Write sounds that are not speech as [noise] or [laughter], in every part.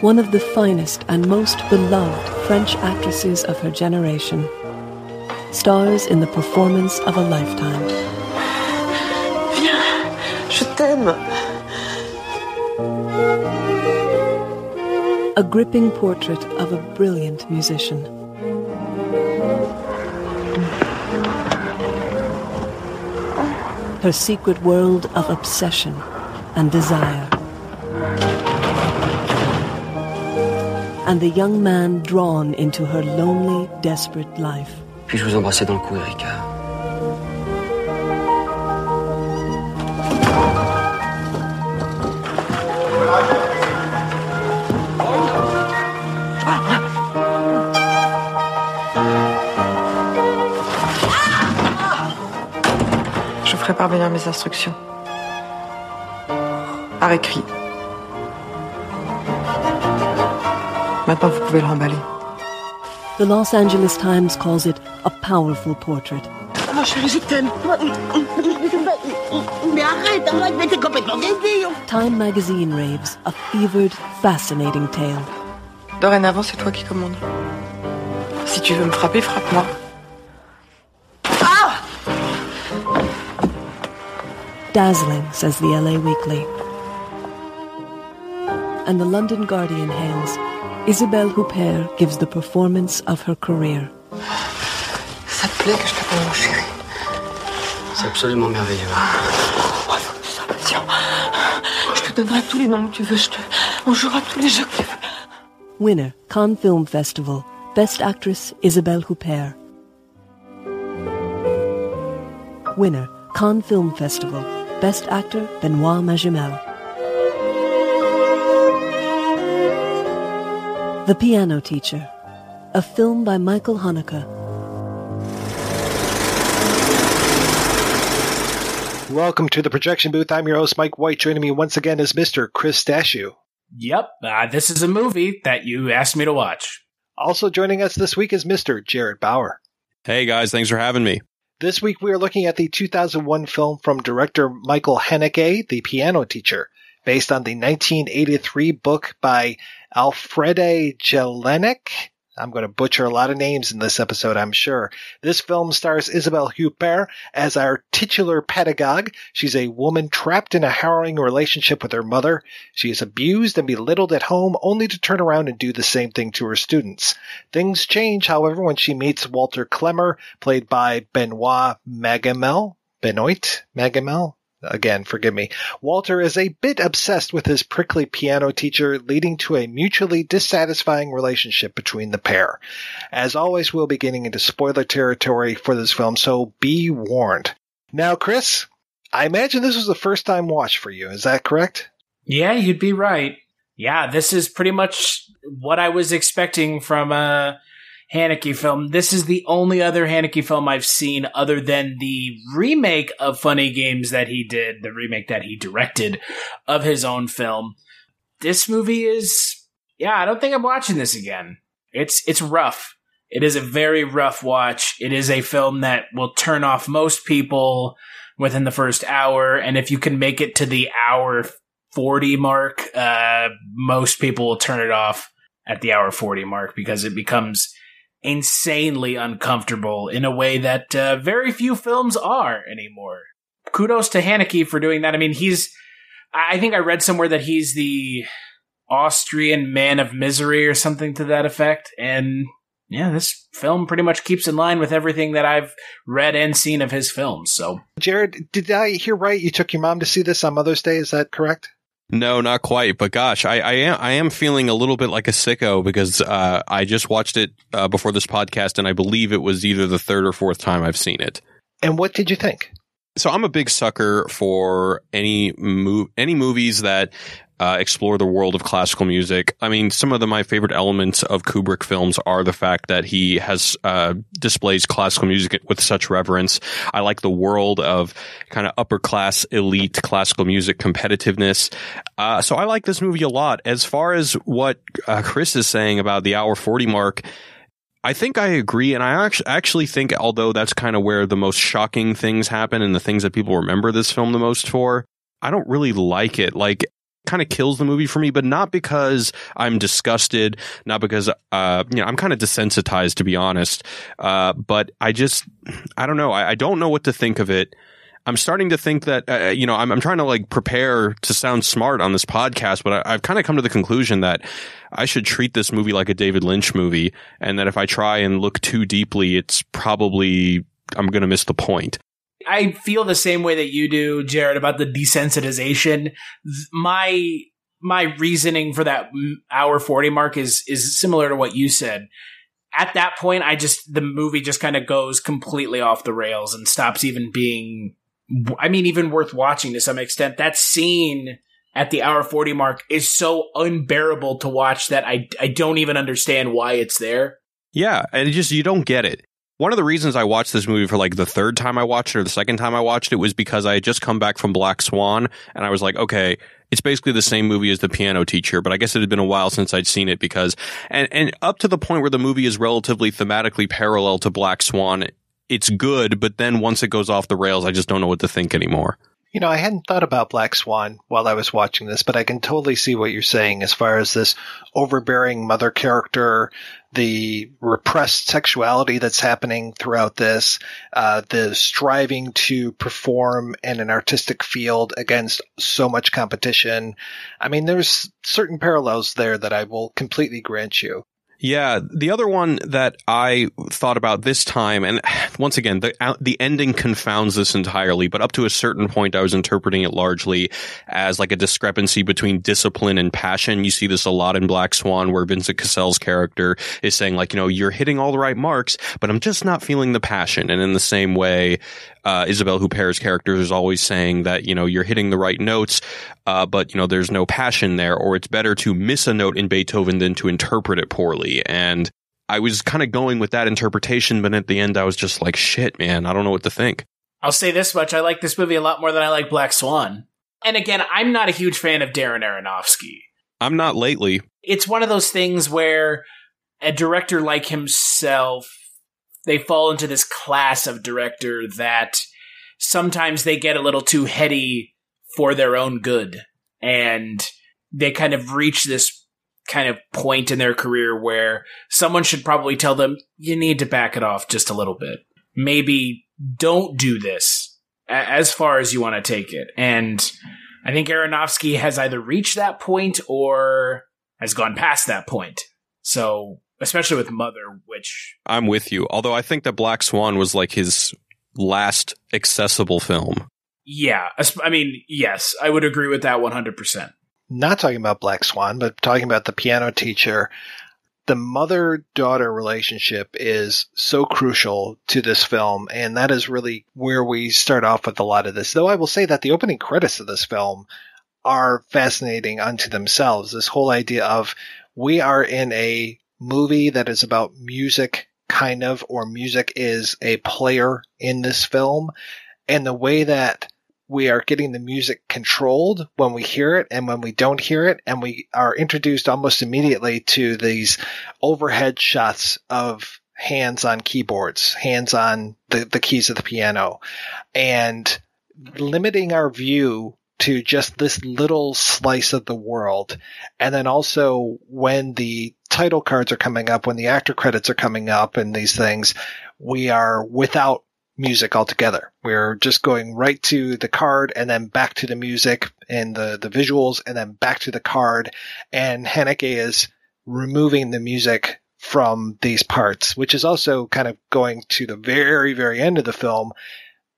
one of the finest and most beloved French actresses of her generation, stars in the performance of a lifetime. Viens, je t'aime. A gripping portrait of a brilliant musician. Her secret world of obsession and desire. And the young man drawn into her lonely, desperate life. Puis-je vous embrasser dans le cou, Erika Je ferai parvenir mes instructions. Par écrit. Maintenant, vous pouvez le remballer. The Los Angeles Times calls it a powerful portrait. Oh chérie, je t'aime. Mais arrête, arrête, mais t'es complètement débile. Time magazine raves a fevered, fascinating tale. Dorénavant, c'est toi qui commandes. Si tu veux me frapper, frappe-moi. Ah! Dazzling, says the LA Weekly. And the London Guardian hails Isabelle Huppert gives the performance of her career. Ça te plaît que je t'appelle mon chéri C'est absolument merveilleux. Oh, faut que tu sois patient. Je te donnerai tous les noms que tu veux. Je te... On jouera tous les jeux que tu veux. Winner, Cannes Film Festival. Best Actress, Isabelle Huppert. Winner, Cannes Film Festival. Best Actor, Benoit Magimel. The Piano Teacher. A film by Michael Haneke. Welcome to the projection booth. I'm your host, Mike White. Joining me once again is Mr. Chris Stachiw. Yep, uh, this is a movie that you asked me to watch. Also joining us this week is Mr. Jared Bauer. Hey guys, thanks for having me. This week we are looking at the 2001 film from director Michael Haneke, The Piano Teacher, based on the 1983 book by Elfriede Jelinek. I'm going to butcher a lot of names in this episode, I'm sure. This film stars Isabelle Huppert as our titular pedagogue. She's a woman trapped in a harrowing relationship with her mother. She is abused and belittled at home only to turn around and do the same thing to her students. Things change, however, when she meets Walter Klemmer, played by Benoit Magamel. Benoit Magamel? Again, forgive me. Walter is a bit obsessed with his prickly piano teacher, leading to a mutually dissatisfying relationship between the pair. As always, we'll be getting into spoiler territory for this film, so be warned. Now, Chris, I imagine this was the first time watch for you. Is that correct? Yeah, you'd be right. Yeah, this is pretty much what I was expecting from a Haneke film. This is the only other Haneke film I've seen other than the remake of Funny Games that he did, the remake that he directed of his own film. This movie is, yeah, I don't think I'm watching this again. It's, it's rough. It is a very rough watch. It is a film that will turn off most people within the first hour. And if you can make it to the hour 40 mark, uh, most people will turn it off at the hour 40 mark because it becomes insanely uncomfortable in a way that uh, very few films are anymore. Kudos to Haneke for doing that. I mean, he's, I think I read somewhere that he's the Austrian man of misery or something to that effect. And yeah, this film pretty much keeps in line with everything that I've read and seen of his films. So, Jared, did I hear right? You took your mom to see this on Mother's Day. Is that correct? No, not quite. But gosh, I, I am I am feeling a little bit like a sicko because uh, I just watched it uh, before this podcast, and I believe it was either the third or fourth time I've seen it. And what did you think? So I'm a big sucker for any move, any movies that uh, explore the world of classical music. I mean, some of the, my favorite elements of Kubrick films are the fact that he has uh, displays classical music with such reverence. I like the world of kind of upper class, elite classical music competitiveness. Uh, so I like this movie a lot. As far as what uh, Chris is saying about the hour forty mark. I think I agree, and I actually think, although that's kind of where the most shocking things happen and the things that people remember this film the most for, I don't really like it. Like kind of kills the movie for me, but not because I'm disgusted, not because, uh, you know, I'm kind of desensitized to be honest. Uh, but I just, I don't know. I, I, don't know what to think of it. I'm starting to think that, uh, you know, I'm, I'm trying to like prepare to sound smart on this podcast, but I, I've kind of come to the conclusion that I should treat this movie like a David Lynch movie. And that if I try and look too deeply, it's probably, I'm going to miss the point. I feel the same way that you do, Jared, about the desensitization. My my reasoning for that hour 40 mark is is similar to what you said. At that point, I just the movie just kind of goes completely off the rails and stops even being I mean even worth watching to some extent. That scene at the hour 40 mark is so unbearable to watch that I I don't even understand why it's there. Yeah, and it just you don't get it. One of the reasons I watched this movie for like the third time I watched it or the second time I watched it was because I had just come back from Black Swan and I was like, okay, it's basically the same movie as The Piano Teacher, but I guess it had been a while since I'd seen it because, and, and up to the point where the movie is relatively thematically parallel to Black Swan, it's good, but then once it goes off the rails, I just don't know what to think anymore. You know, I hadn't thought about Black Swan while I was watching this, but I can totally see what you're saying as far as this overbearing mother character, the repressed sexuality that's happening throughout this, uh, the striving to perform in an artistic field against so much competition. I mean, there's certain parallels there that I will completely grant you. Yeah, the other one that I thought about this time, and [sighs] once again, the the ending confounds this entirely. But up to a certain point, I was interpreting it largely as like a discrepancy between discipline and passion. You see this a lot in Black Swan, where Vincent Cassel's character is saying like, you know, you're hitting all the right marks, but I'm just not feeling the passion. And in the same way, uh, Isabelle Huppert's character is always saying that, you know, you're hitting the right notes, uh, but, you know, there's no passion there, or it's better to miss a note in Beethoven than to interpret it poorly. And I was kind of going with that interpretation, but at the end, I was just like, shit, man, I don't know what to think. I'll say this much. I like this movie a lot more than I like Black Swan. And again, I'm not a huge fan of Darren Aronofsky. I'm not lately. It's one of those things where a director like himself they fall into this class of director that sometimes they get a little too heady for their own good and they kind of reach this kind of point in their career where someone should probably tell them you need to back it off just a little bit maybe don't do this as far as you want to take it and i think aronofsky has either reached that point or has gone past that point so especially with Mother, which I'm with you. Although I think that Black Swan was like his last accessible film. Yeah, I mean, yes, I would agree with that 100%. Not talking about Black Swan, but talking about the piano teacher. The mother daughter relationship is so crucial to this film, and that is really where we start off with a lot of this. Though I will say that the opening credits of this film are fascinating unto themselves. This whole idea of we are in a movie that is about music, kind of, or music is a player in this film. And the way that we are getting the music controlled when we hear it and when we don't hear it. And we are introduced almost immediately to these overhead shots of hands on keyboards, hands on the, the keys of the piano and limiting our view to just this little slice of the world. And then also when the title cards are coming up, when the actor credits are coming up and these things, we are without music altogether. We're just going right to the card and then back to the music and the, the visuals and then back to the card. And Haneke is removing the music from these parts, which is also kind of going to the very, very end of the film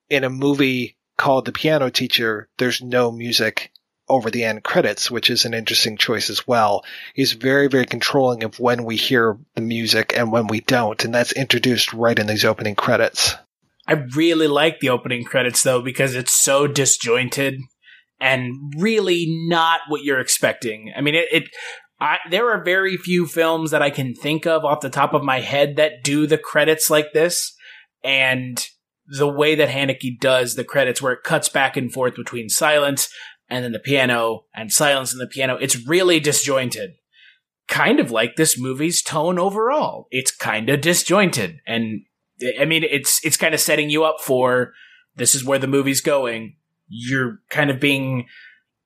in a movie called The Piano Teacher, there's no music over the end credits, which is an interesting choice as well. He's very, very controlling of when we hear the music and when we don't, and that's introduced right in these opening credits. I really like the opening credits though because it's so disjointed and really not what you're expecting. I mean, it, it I, there are very few films that I can think of off the top of my head that do the credits like this. And the way that Haneke does the credits, where it cuts back and forth between silence and then the piano and silence and the piano, it's really disjointed. Kind of like this movie's tone overall. It's kind of disjointed. And I mean, it's, it's kind of setting you up for this is where the movie's going. You're kind of being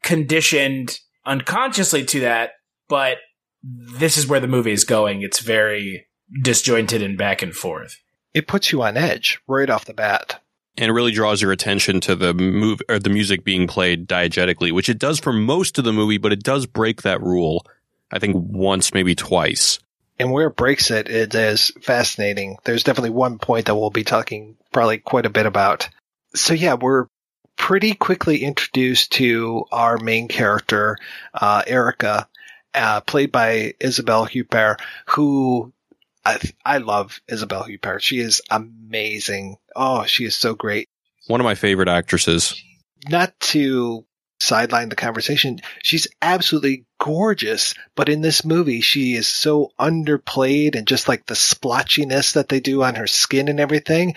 conditioned unconsciously to that, but this is where the movie is going. It's very disjointed and back and forth. It puts you on edge right off the bat. And it really draws your attention to the move or the music being played diegetically, which it does for most of the movie, but it does break that rule. I think once, maybe twice. And where it breaks it, it is fascinating. There's definitely one point that we'll be talking probably quite a bit about. So yeah, we're pretty quickly introduced to our main character, uh, Erica, uh, played by Isabelle Huppert, who I, I love Isabelle Huppert. She is amazing. Oh, she is so great. One of my favorite actresses. Not to sideline the conversation, she's absolutely gorgeous, but in this movie, she is so underplayed and just like the splotchiness that they do on her skin and everything.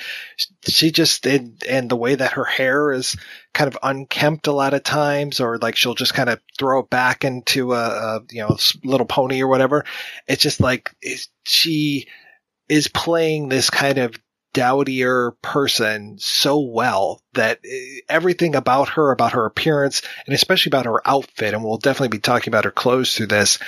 She just, and, and the way that her hair is kind of unkempt a lot of times, or like she'll just kind of throw it back into a, a you know, little pony or whatever. It's just like, she is playing this kind of dowdier person so well that everything about her, about her appearance, and especially about her outfit, and we'll definitely be talking about her clothes through this,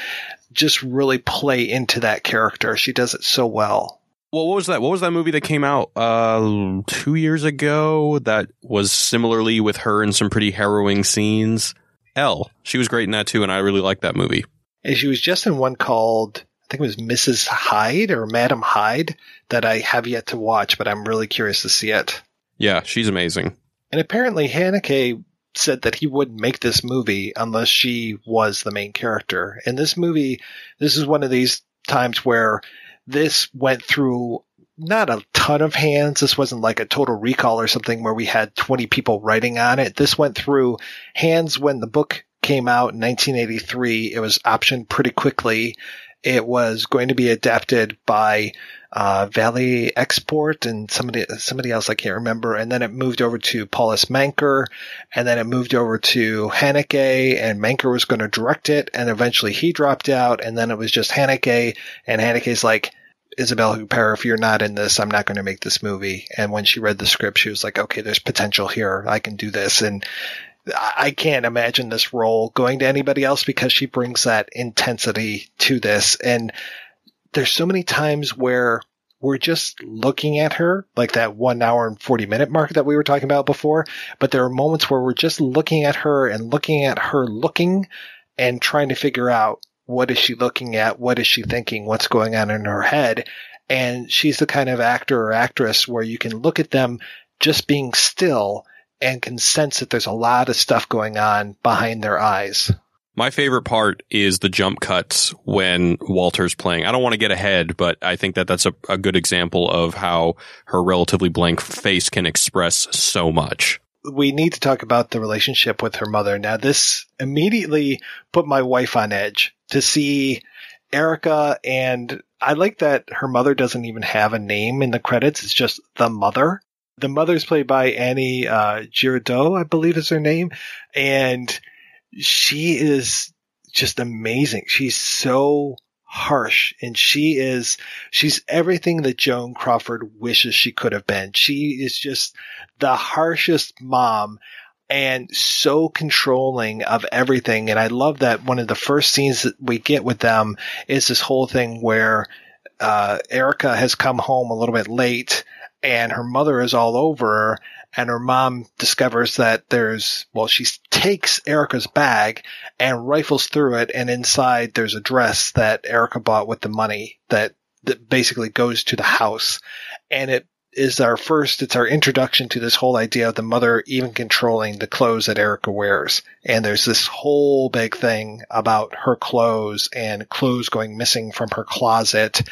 just really play into that character. She does it so well. Well, what was that? What was that movie that came out uh, two years ago that was similarly with her in some pretty harrowing scenes? L. She was great in that too, and I really liked that movie. And she was just in one called I think it was Mrs. Hyde or Madam Hyde that I have yet to watch, but I'm really curious to see it. Yeah, she's amazing. And apparently Haneke said that he wouldn't make this movie unless she was the main character. In this movie, this is one of these times where this went through not a ton of hands. This wasn't like a total recall or something where we had 20 people writing on it. This went through hands when the book came out in 1983. It was optioned pretty quickly it was going to be adapted by uh, Valie Export and somebody somebody else I can't remember, and then it moved over to Paulus Manker, and then it moved over to Haneke, and Manker was going to direct it, and eventually he dropped out, and then it was just Haneke, and Haneke's like. Isabelle Huppert, if you're not in this, I'm not going to make this movie. And when she read the script, she was like, okay, there's potential here. I can do this. And I can't imagine this role going to anybody else because she brings that intensity to this. And there's so many times where we're just looking at her, like that one hour and 40 minute mark that we were talking about before. But there are moments where we're just looking at her and looking at her looking and trying to figure out what is she looking at? What is she thinking? What's going on in her head? And she's the kind of actor or actress where you can look at them just being still and can sense that there's a lot of stuff going on behind their eyes. My favorite part is the jump cuts when Walter's playing. I don't want to get ahead, but I think that that's a, a good example of how her relatively blank face can express so much. We need to talk about the relationship with her mother. Now, this immediately put my wife on edge to see Erica, and I like that her mother doesn't even have a name in the credits. It's just the mother. The mother's played by Annie uh, Girardot, I believe is her name, and she is just amazing. She's so harsh and she is she's everything that Joan Crawford wishes she could have been. She is just the harshest mom and so controlling of everything and I love that one of the first scenes that we get with them is this whole thing where uh, Erica has come home a little bit late and her mother is all over her and her mom discovers that there's well she takes Erica's bag and rifles through it and inside there's a dress that Erica bought with the money that that basically goes to the house. And it is our first, it's our introduction to this whole idea of the mother even controlling the clothes that Erica wears. And there's this whole big thing about her clothes and clothes going missing from her closet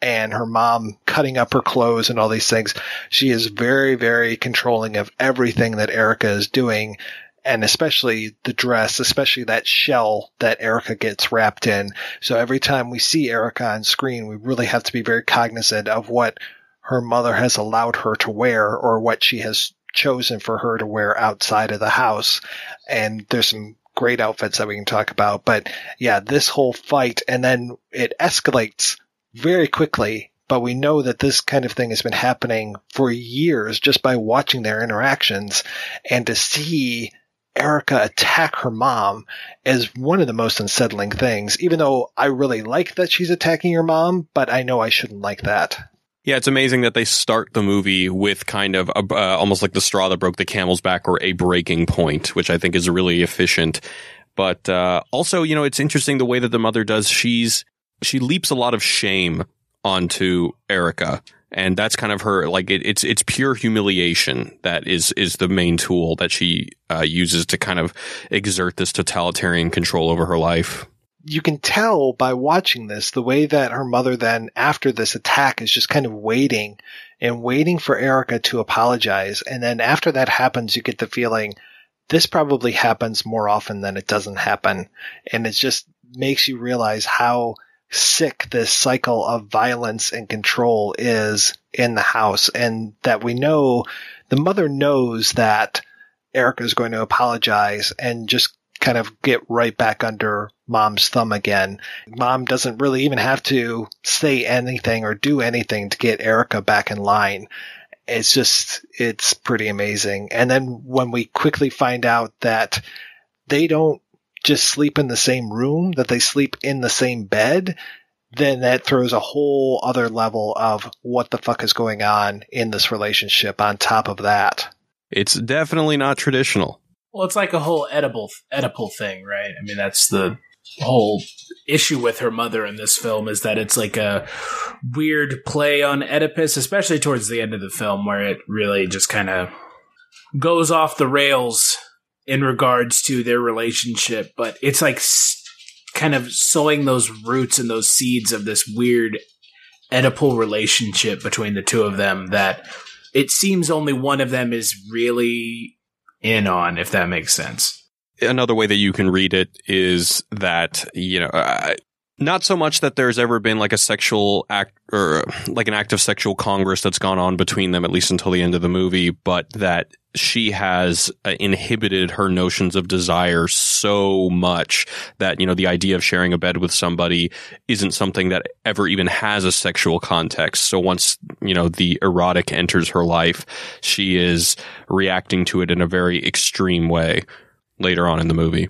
and her mom cutting up her clothes and all these things. She is very, very controlling of everything that Erica is doing and especially the dress, especially that shell that Erica gets wrapped in. So every time we see Erica on screen, we really have to be very cognizant of what her mother has allowed her to wear or what she has chosen for her to wear outside of the house. And there's some great outfits that we can talk about. But yeah, this whole fight and then it escalates very quickly. But we know that this kind of thing has been happening for years just by watching their interactions and to see Erica attack her mom is one of the most unsettling things, even though I really like that she's attacking her mom, but I know I shouldn't like that. Yeah, it's amazing that they start the movie with kind of a, uh, almost like the straw that broke the camel's back or a breaking point, which I think is really efficient. But uh, also, you know, it's interesting the way that the mother does. She's she leaps a lot of shame onto Erica and that's kind of her like it, it's it's pure humiliation that is is the main tool that she uh, uses to kind of exert this totalitarian control over her life you can tell by watching this the way that her mother then after this attack is just kind of waiting and waiting for Erica to apologize. And then after that happens you get the feeling this probably happens more often than it doesn't happen. And it just makes you realize how sick this cycle of violence and control is in the house. And that we know the mother knows that Erica is going to apologize and just kind of get right back under mom's thumb again. Mom doesn't really even have to say anything or do anything to get Erica back in line. It's just, it's pretty amazing. And then when we quickly find out that they don't just sleep in the same room, that they sleep in the same bed, then that throws a whole other level of what the fuck is going on in this relationship on top of that. It's definitely not traditional. Well, it's like a whole edible Oedipal thing, right? I mean, that's the whole issue with her mother in this film is that it's like a weird play on Oedipus, especially towards the end of the film, where it really just kind of goes off the rails in regards to their relationship, but it's like kind of sowing those roots and those seeds of this weird Oedipal relationship between the two of them that it seems only one of them is really in on, if that makes sense. Another way that you can read it is that, you know, not so much that there's ever been like a sexual act or like an act of sexual congress that's gone on between them, at least until the end of the movie, but that she has uh, inhibited her notions of desire so much that, you know, the idea of sharing a bed with somebody isn't something that ever even has a sexual context. So once, you know, the erotic enters her life, she is reacting to it in a very extreme way later on in the movie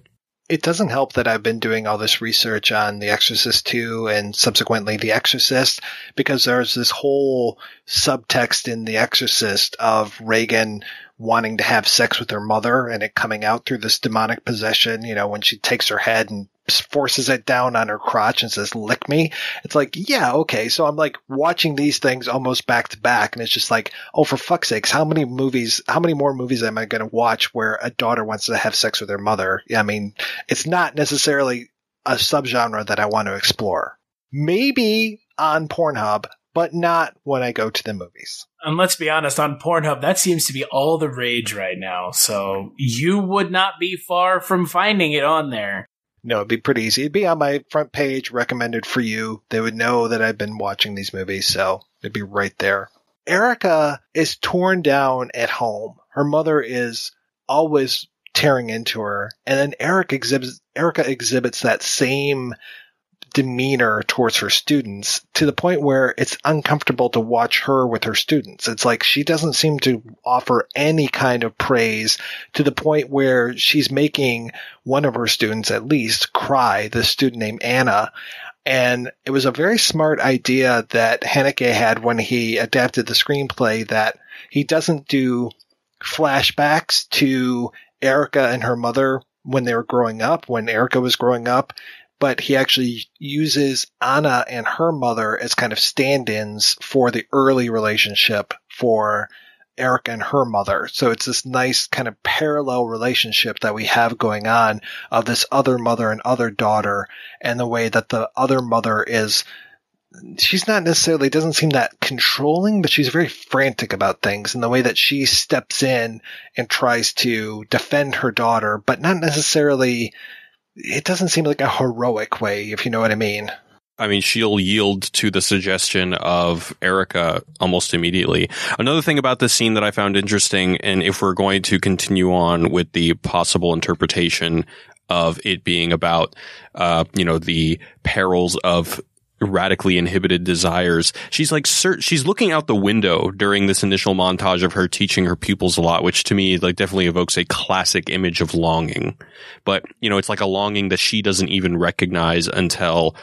it doesn't help that I've been doing all this research on The Exorcist 2 and subsequently The Exorcist because there's this whole subtext in The Exorcist of Regan wanting to have sex with her mother and it coming out through this demonic possession, you know, when she takes her head and forces it down on her crotch and says, lick me. It's like, yeah, okay. So I'm like watching these things almost back to back. And it's just like, oh, for fuck's sakes, how many movies, how many more movies am I going to watch where a daughter wants to have sex with her mother? I mean, it's not necessarily a subgenre that I want to explore. Maybe on Pornhub, but not when I go to the movies. And let's be honest, on Pornhub, that seems to be all the rage right now. So you would not be far from finding it on there. No, it'd be pretty easy. It'd be on my front page, recommended for you. They would know that I've been watching these movies, so it'd be right there. Erica is torn down at home. Her mother is always tearing into her, and then Eric exhibits Erica exhibits that same demeanor towards her students to the point where it's uncomfortable to watch her with her students. It's like she doesn't seem to offer any kind of praise to the point where she's making one of her students at least cry, the student named Anna. And it was a very smart idea that Haneke had when he adapted the screenplay that he doesn't do flashbacks to Erica and her mother when they were growing up, when Erica was growing up, but he actually uses Anna and her mother as kind of stand-ins for the early relationship for Erica and her mother. So it's this nice kind of parallel relationship that we have going on of this other mother and other daughter and the way that the other mother is she's not necessarily doesn't seem that controlling, but she's very frantic about things and the way that she steps in and tries to defend her daughter, but not necessarily it doesn't seem like a heroic way, if you know what I mean. I mean, she'll yield to the suggestion of Erica almost immediately. Another thing about this scene that I found interesting, and if we're going to continue on with the possible interpretation of it being about, uh, you know, the perils of radically inhibited desires. She's like, she's looking out the window during this initial montage of her teaching her pupils a lot, which to me, like, definitely evokes a classic image of longing. But, you know, it's like a longing that she doesn't even recognize until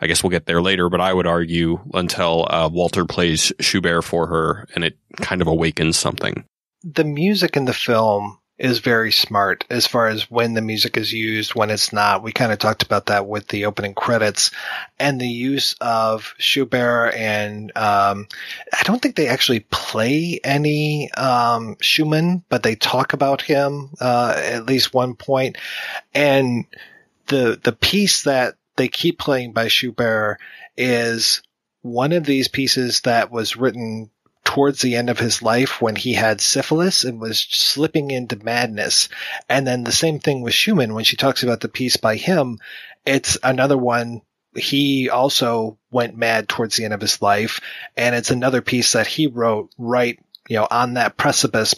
I guess we'll get there later, but I would argue until uh, Walter plays Schubert for her and it kind of awakens something. The music in the film is very smart as far as when the music is used, when it's not. We kind of talked about that with the opening credits and the use of Schubert and um, I don't think they actually play any um, Schumann, but they talk about him uh, at least one point. And the the piece that they keep playing by Schubert is one of these pieces that was written towards the end of his life when he had syphilis and was slipping into madness. And then the same thing with Schumann when she talks about the piece by him. It's another one. He also went mad towards the end of his life. And it's another piece that he wrote right you know, on that precipice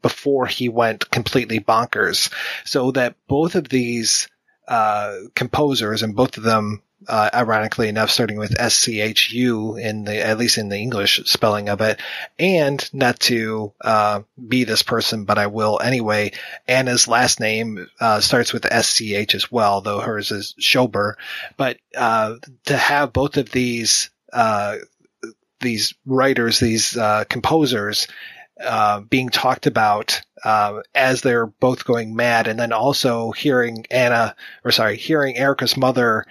before he went completely bonkers. So that both of these uh, composers, and both of them, uh, ironically enough, starting with S C H U in the at least in the English spelling of it, and not to uh, be this person, but I will anyway. Anna's last name uh, starts with S C H as well, though hers is Schober. But uh, to have both of these uh, these writers, these composers, uh, being talked about uh, as they're both going mad, and then also hearing Anna, or sorry, hearing Erica's mother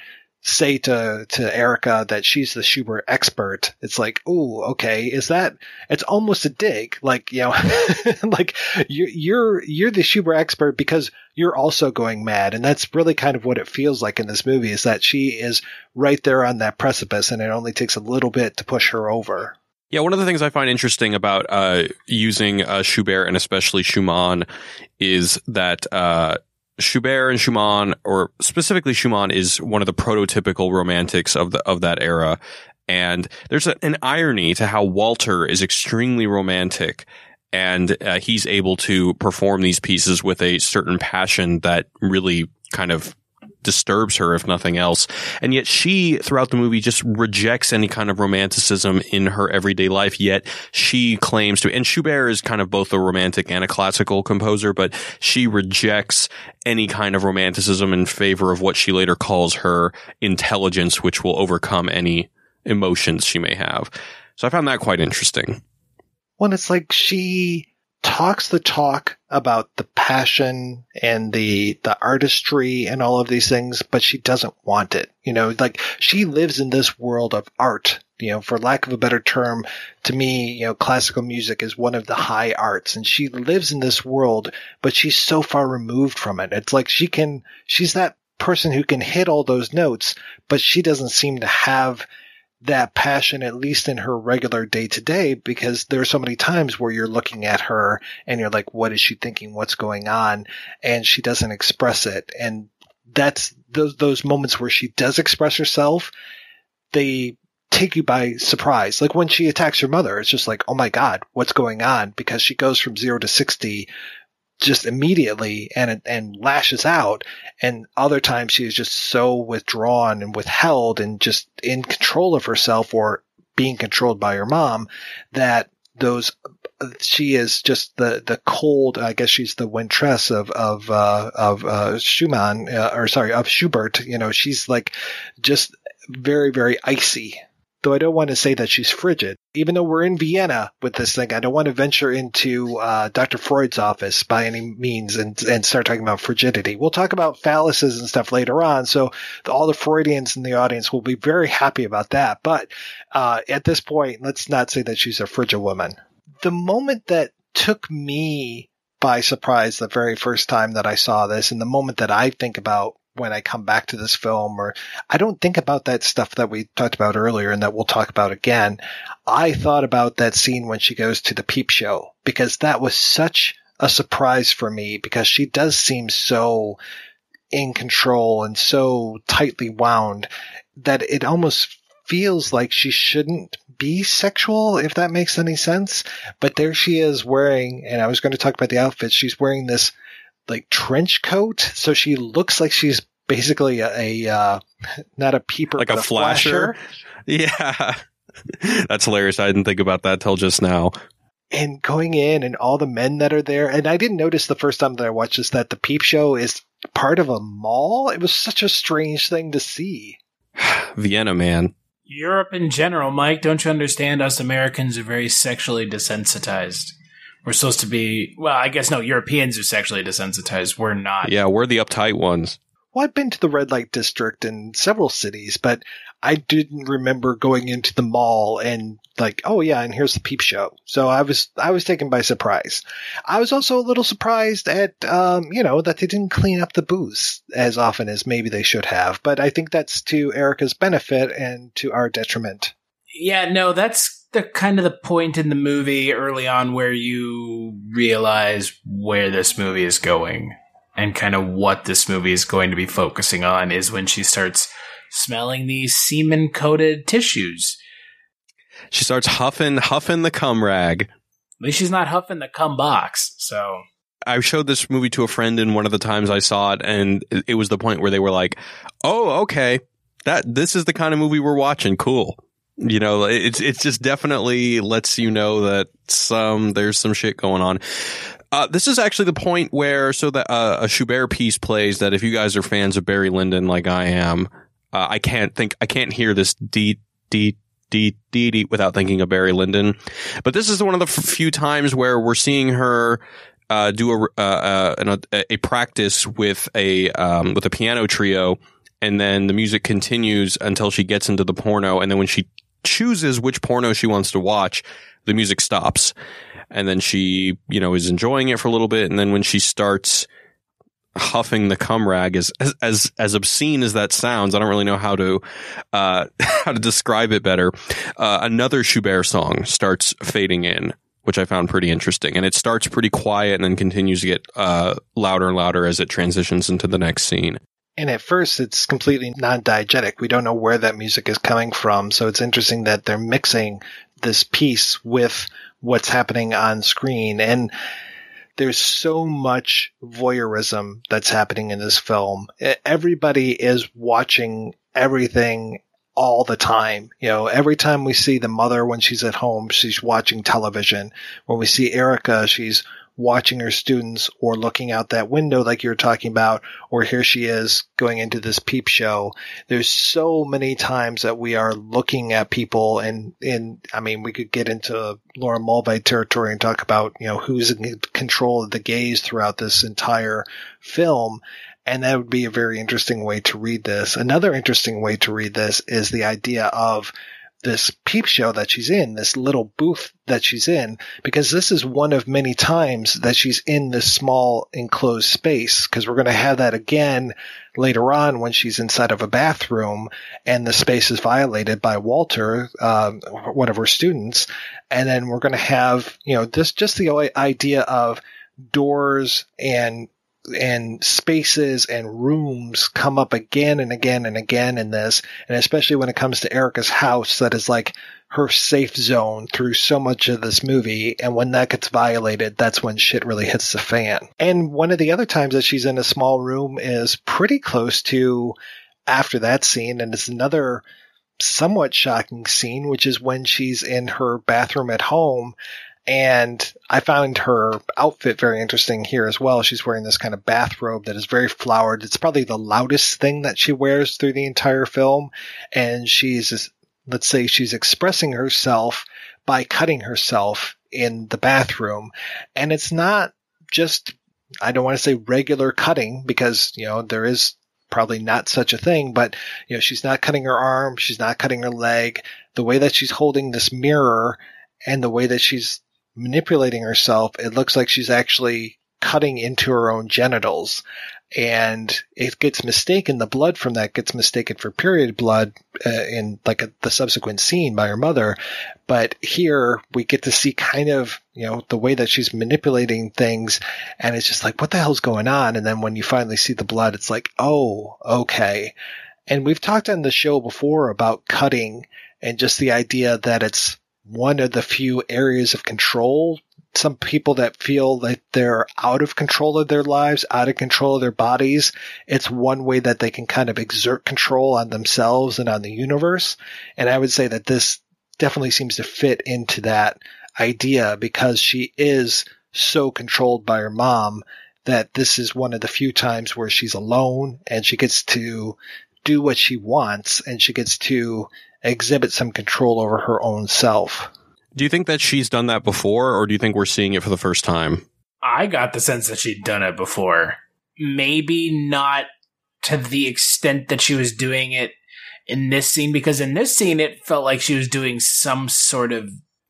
say to to Erica that she's the Schubert expert. It's like, oh, okay, is that? It's almost a dig, like you know, [laughs] like you're you're you're the Schubert expert because you're also going mad, and that's really kind of what it feels like in this movie. Is that she is right there on that precipice, and it only takes a little bit to push her over. Yeah, one of the things I find interesting about uh, using uh, Schubert and especially Schumann is that uh, Schubert and Schumann, or specifically Schumann, is one of the prototypical romantics of the of that era. And there's a, an irony to how Walter is extremely romantic, and uh, he's able to perform these pieces with a certain passion that really kind of disturbs her, if nothing else. And yet she, throughout the movie, just rejects any kind of romanticism in her everyday life. Yet she claims to, and Schubert is kind of both a romantic and a classical composer, but she rejects any kind of romanticism in favor of what she later calls her intelligence, which will overcome any emotions she may have. So I found that quite interesting. Well, it's like she talks the talk about the passion and the the artistry and all of these things, but she doesn't want it. You know, like she lives in this world of art. You know, for lack of a better term, to me, you know, classical music is one of the high arts and she lives in this world, but she's so far removed from it. It's like she can, she's that person who can hit all those notes, but she doesn't seem to have that passion, at least in her regular day to day, because there are so many times where you're looking at her and you're like, what is she thinking? What's going on? And she doesn't express it. And that's those, those moments where she does express herself. They take you by surprise. Like when she attacks her mother, it's just like, oh my God, what's going on? Because she goes from zero to 60 just immediately and and lashes out. And other times she is just so withdrawn and withheld and just in control of herself or being controlled by her mom that those she is just the the cold I guess she's the Wintress of of uh, of uh, Schumann uh, or sorry of Schubert. You know she's like just very very icy though I don't want to say that she's frigid. Even though we're in Vienna with this thing, I don't want to venture into uh, Dr. Freud's office by any means and, and start talking about frigidity. We'll talk about phalluses and stuff later on, so the, all the Freudians in the audience will be very happy about that. But uh, at this point, let's not say that she's a frigid woman. The moment that took me by surprise the very first time that I saw this, and the moment that I think about when I come back to this film, or I don't think about that stuff that we talked about earlier and that we'll talk about again. I thought about that scene when she goes to the peep show because that was such a surprise for me because she does seem so in control and so tightly wound that it almost feels like she shouldn't be sexual, if that makes any sense. But there she is wearing, and I was going to talk about the outfit. She's wearing this like trench coat, so she looks like she's basically a, a uh, not a peeper, like a, but flasher. [laughs] Yeah, that's hilarious. I didn't think about that till just now. And going in, and all the men that are there, and I didn't notice the first time that I watched this that the peep show is part of a mall. It was such a strange thing to see. [sighs] Vienna, man. Europe in general, Mike, don't you understand? Us Americans are very sexually desensitized. We're supposed to be, well, I guess no, Europeans are sexually desensitized. We're not. Yeah, we're the uptight ones. Well, I've been to the red light district in several cities, but I didn't remember going into the mall and like, oh yeah, and here's the peep show. So I was, I was taken by surprise. I was also a little surprised at, um, you know, that they didn't clean up the booths as often as maybe they should have, but I think that's to Erica's benefit and to our detriment. Yeah, no, that's the kind of the point in the movie early on where you realize where this movie is going and kind of what this movie is going to be focusing on is when she starts smelling these semen coated tissues. She starts huffing, huffing the cum rag. At least she's not huffing the cum box. So I showed this movie to a friend in one of the times I saw it, and it was the point where they were like, "Oh, okay, that this is the kind of movie we're watching. Cool." You know, it's it's just definitely lets you know that some there's some shit going on. Uh, this is actually the point where so that uh, a Schubert piece plays that if you guys are fans of Barry Lyndon like I am, uh, I can't think I can't hear this D D D D D without thinking of Barry Lyndon. But this is one of the few times where we're seeing her uh, do a, uh, uh, a, a practice with a um, with a piano trio, and then the music continues until she gets into the porno, and then when she chooses which porno she wants to watch, the music stops, and then she you know is enjoying it for a little bit, and then when she starts huffing the cum rag as as as obscene as that sounds i don't really know how to uh [laughs] how to describe it better. Uh another schubert song starts fading in which i found pretty interesting. And it starts pretty quiet and then continues to get uh louder and louder as it transitions into the next scene and at first it's completely non-diegetic we don't know where that music is coming from so it's interesting that they're mixing this piece with what's happening on screen and there's so much voyeurism that's happening in this film. Everybody is watching everything all the time. You know, every time we see the mother when she's at home, she's watching television. When we see Erica, she's watching her students or looking out that window like you were talking about, or here she is going into this peep show. There's so many times that we are looking at people and, and I mean, we could get into Laura Mulvey territory and talk about, you know, who's in control of the gaze throughout this entire film. And that would be a very interesting way to read this. Another interesting way to read this is the idea of this peep show that she's in, this little booth that she's in, because this is one of many times that she's in this small enclosed space. Because we're going to have that again later on when she's inside of a bathroom and the space is violated by Walter, um, one of her students. And then we're going to have, you know, this just the idea of doors and and spaces and rooms come up again and again and again in this. And especially when it comes to Erica's house, that is like her safe zone through so much of this movie. And when that gets violated, that's when shit really hits the fan. And one of the other times that she's in a small room is pretty close to after that scene. And it's another somewhat shocking scene, which is when she's in her bathroom at home and I found her outfit very interesting here as well. She's wearing this kind of bathrobe that is very flowered. It's probably the loudest thing that she wears through the entire film. And she's let's say she's expressing herself by cutting herself in the bathroom. And it's not just, I don't want to say regular cutting because, you know, there is probably not such a thing, but, you know, she's not cutting her arm. She's not cutting her leg. The way that she's holding this mirror and the way that she's manipulating herself, it looks like she's actually cutting into her own genitals and it gets mistaken. The blood from that gets mistaken for period blood uh, in like a, the subsequent scene by her mother. But here we get to see kind of you know the way that she's manipulating things, and it's just like what the hell's going on? And then when you finally see the blood, it's like oh okay. And we've talked on the show before about cutting and just the idea that it's one of the few areas of control some people that feel that they're out of control of their lives, out of control of their bodies. It's one way that they can kind of exert control on themselves and on the universe. And I would say that this definitely seems to fit into that idea because she is so controlled by her mom that this is one of the few times where she's alone and she gets to do what she wants and she gets to exhibit some control over her own self. Do you think that she's done that before, or do you think we're seeing it for the first time? I got the sense that she'd done it before. Maybe not to the extent that she was doing it in this scene, because in this scene, it felt like she was doing some sort of,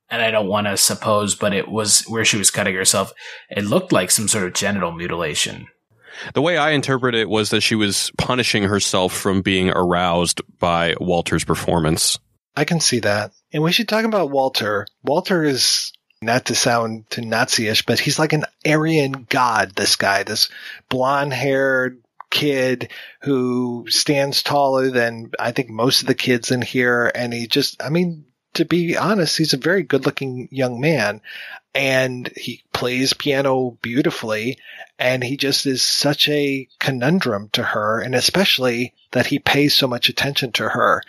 and I don't want to suppose, but it was where she was cutting herself. It looked like some sort of genital mutilation. The way I interpret it was that she was punishing herself from being aroused by Walter's performance. I can see that. And we should talk about Walter. Walter is not to sound too Nazi-ish, but he's like an Aryan god, this guy, this blonde haired kid who stands taller than I think most of the kids in here. And he just, I mean, to be honest, he's a very good looking young man and he plays piano beautifully and he just is such a conundrum to her and especially that he pays so much attention to her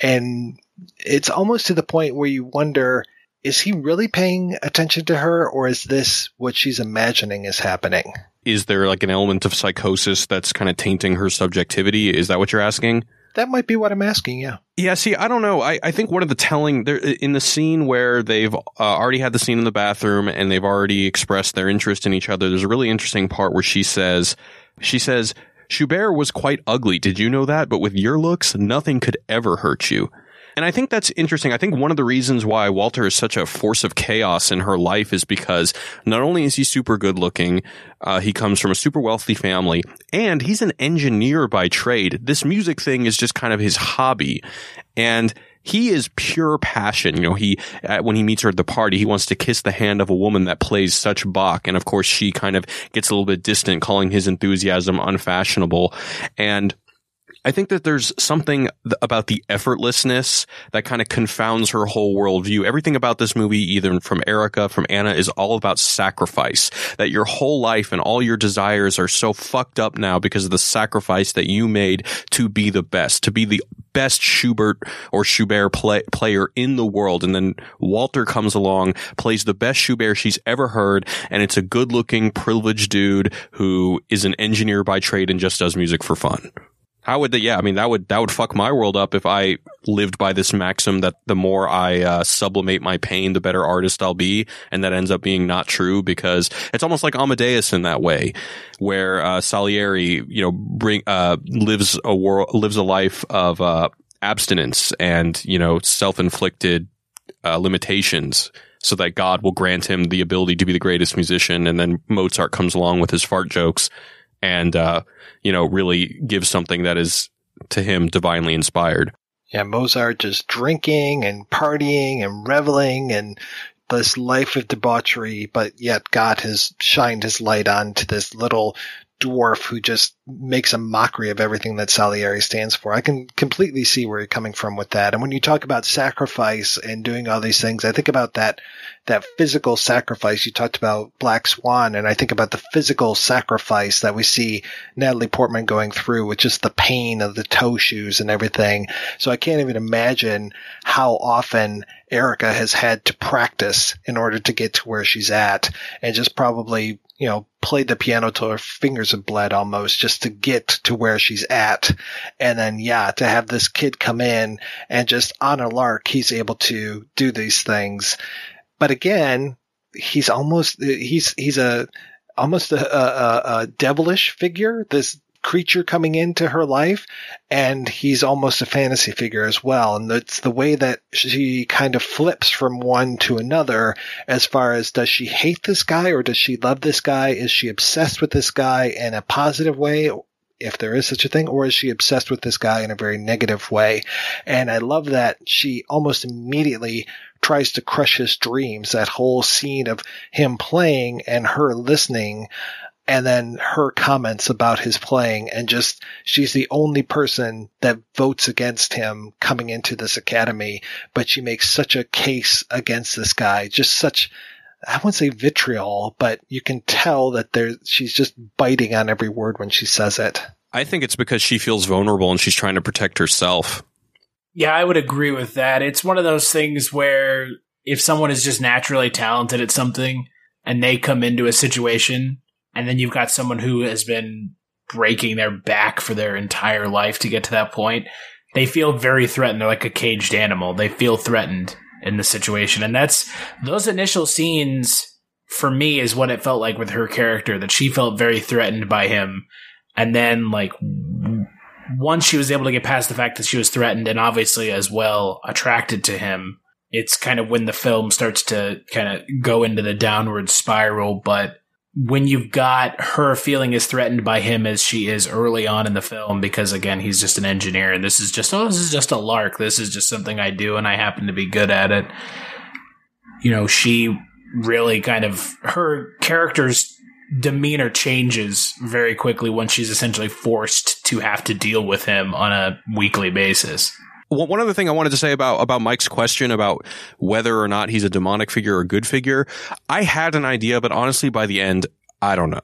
and it's almost to the point where you wonder is he really paying attention to her or is this what she's imagining is happening? Is there like an element of psychosis that's kind of tainting her subjectivity? Is that what you're asking? That might be what I'm asking, yeah. Yeah, see, I don't know. I, I think one of the telling there in the scene where they've uh, already had the scene in the bathroom and they've already expressed their interest in each other. There's a really interesting part where she says, she says, Schubert was quite ugly. Did you know that? But with your looks, nothing could ever hurt you. And I think that's interesting. I think one of the reasons why Walter is such a force of chaos in her life is because not only is he super good looking, uh, he comes from a super wealthy family, and he's an engineer by trade. This music thing is just kind of his hobby. And he is pure passion. You know, he, when he meets her at the party, he wants to kiss the hand of a woman that plays such Bach. And of course, she kind of gets a little bit distant, calling his enthusiasm unfashionable. And I think that there's something th- about the effortlessness that kind of confounds her whole worldview. Everything about this movie, either from Erica, from Anna, is all about sacrifice. That your whole life and all your desires are so fucked up now because of the sacrifice that you made to be the best, to be the best Schubert or Schubert play- player in the world. And then Walter comes along, plays the best Schubert she's ever heard, and it's a good looking, privileged dude who is an engineer by trade and just does music for fun. How would that? Yeah, I mean that would that would fuck my world up if I lived by this maxim that the more I uh, sublimate my pain, the better artist I'll be, and that ends up being not true because it's almost like Amadeus in that way, where uh, Salieri, you know, bring uh, lives a world lives a life of uh, abstinence and you know self inflicted uh, limitations so that God will grant him the ability to be the greatest musician. And then Mozart comes along with his fart jokes and, uh, you know, really give something that is to him divinely inspired. Yeah, Mozart just drinking and partying and reveling and this life of debauchery, but yet God has shined his light onto this little dwarf who just makes a mockery of everything that Salieri stands for. I can completely see where you're coming from with that. And when you talk about sacrifice and doing all these things, I think about that that physical sacrifice. You talked about Black Swan, and I think about the physical sacrifice that we see Natalie Portman going through with just the pain of the toe shoes and everything. So I can't even imagine how often Erica has had to practice in order to get to where she's at and just probably, you know, played the piano till her fingers have bled almost just to get to where she's at. And then, yeah, to have this kid come in and just on a lark, he's able to do these things. But again, he's almost, he's, he's a, almost a, a, a devilish figure. This creature coming into her life and he's almost a fantasy figure as well and it's the way that she kind of flips from one to another as far as does she hate this guy or does she love this guy is she obsessed with this guy in a positive way if there is such a thing, or is she obsessed with this guy in a very negative way? And I love that she almost immediately tries to crush his dreams. That whole scene of him playing and her listening and then her comments about his playing and just she's the only person that votes against him coming into this academy but she makes such a case against this guy just such I wouldn't say vitriol, but you can tell that there she's just biting on every word when she says it. I think it's because she feels vulnerable and she's trying to protect herself. Yeah, I would agree with that. It's one of those things where if someone is just naturally talented at something and they come into a situation and then you've got someone who has been breaking their back for their entire life to get to that point, they feel very threatened. They're like a caged animal. They feel threatened in the situation. And that's those initial scenes for me is what it felt like with her character that she felt very threatened by him. And then like once she was able to get past the fact that she was threatened and obviously as well attracted to him, it's kind of when the film starts to kind of go into the downward spiral. But when you've got her feeling as threatened by him as she is early on in the film, because again, he's just an engineer and this is just, oh, this is just a lark. This is just something I do and I happen to be good at it. You know, she really kind of, her character's demeanor changes very quickly when she's essentially forced to have to deal with him on a weekly basis. One other thing I wanted to say about about Mike's question about whether or not he's a demonic figure or a good figure, I had an idea, but honestly, by the end, I don't know.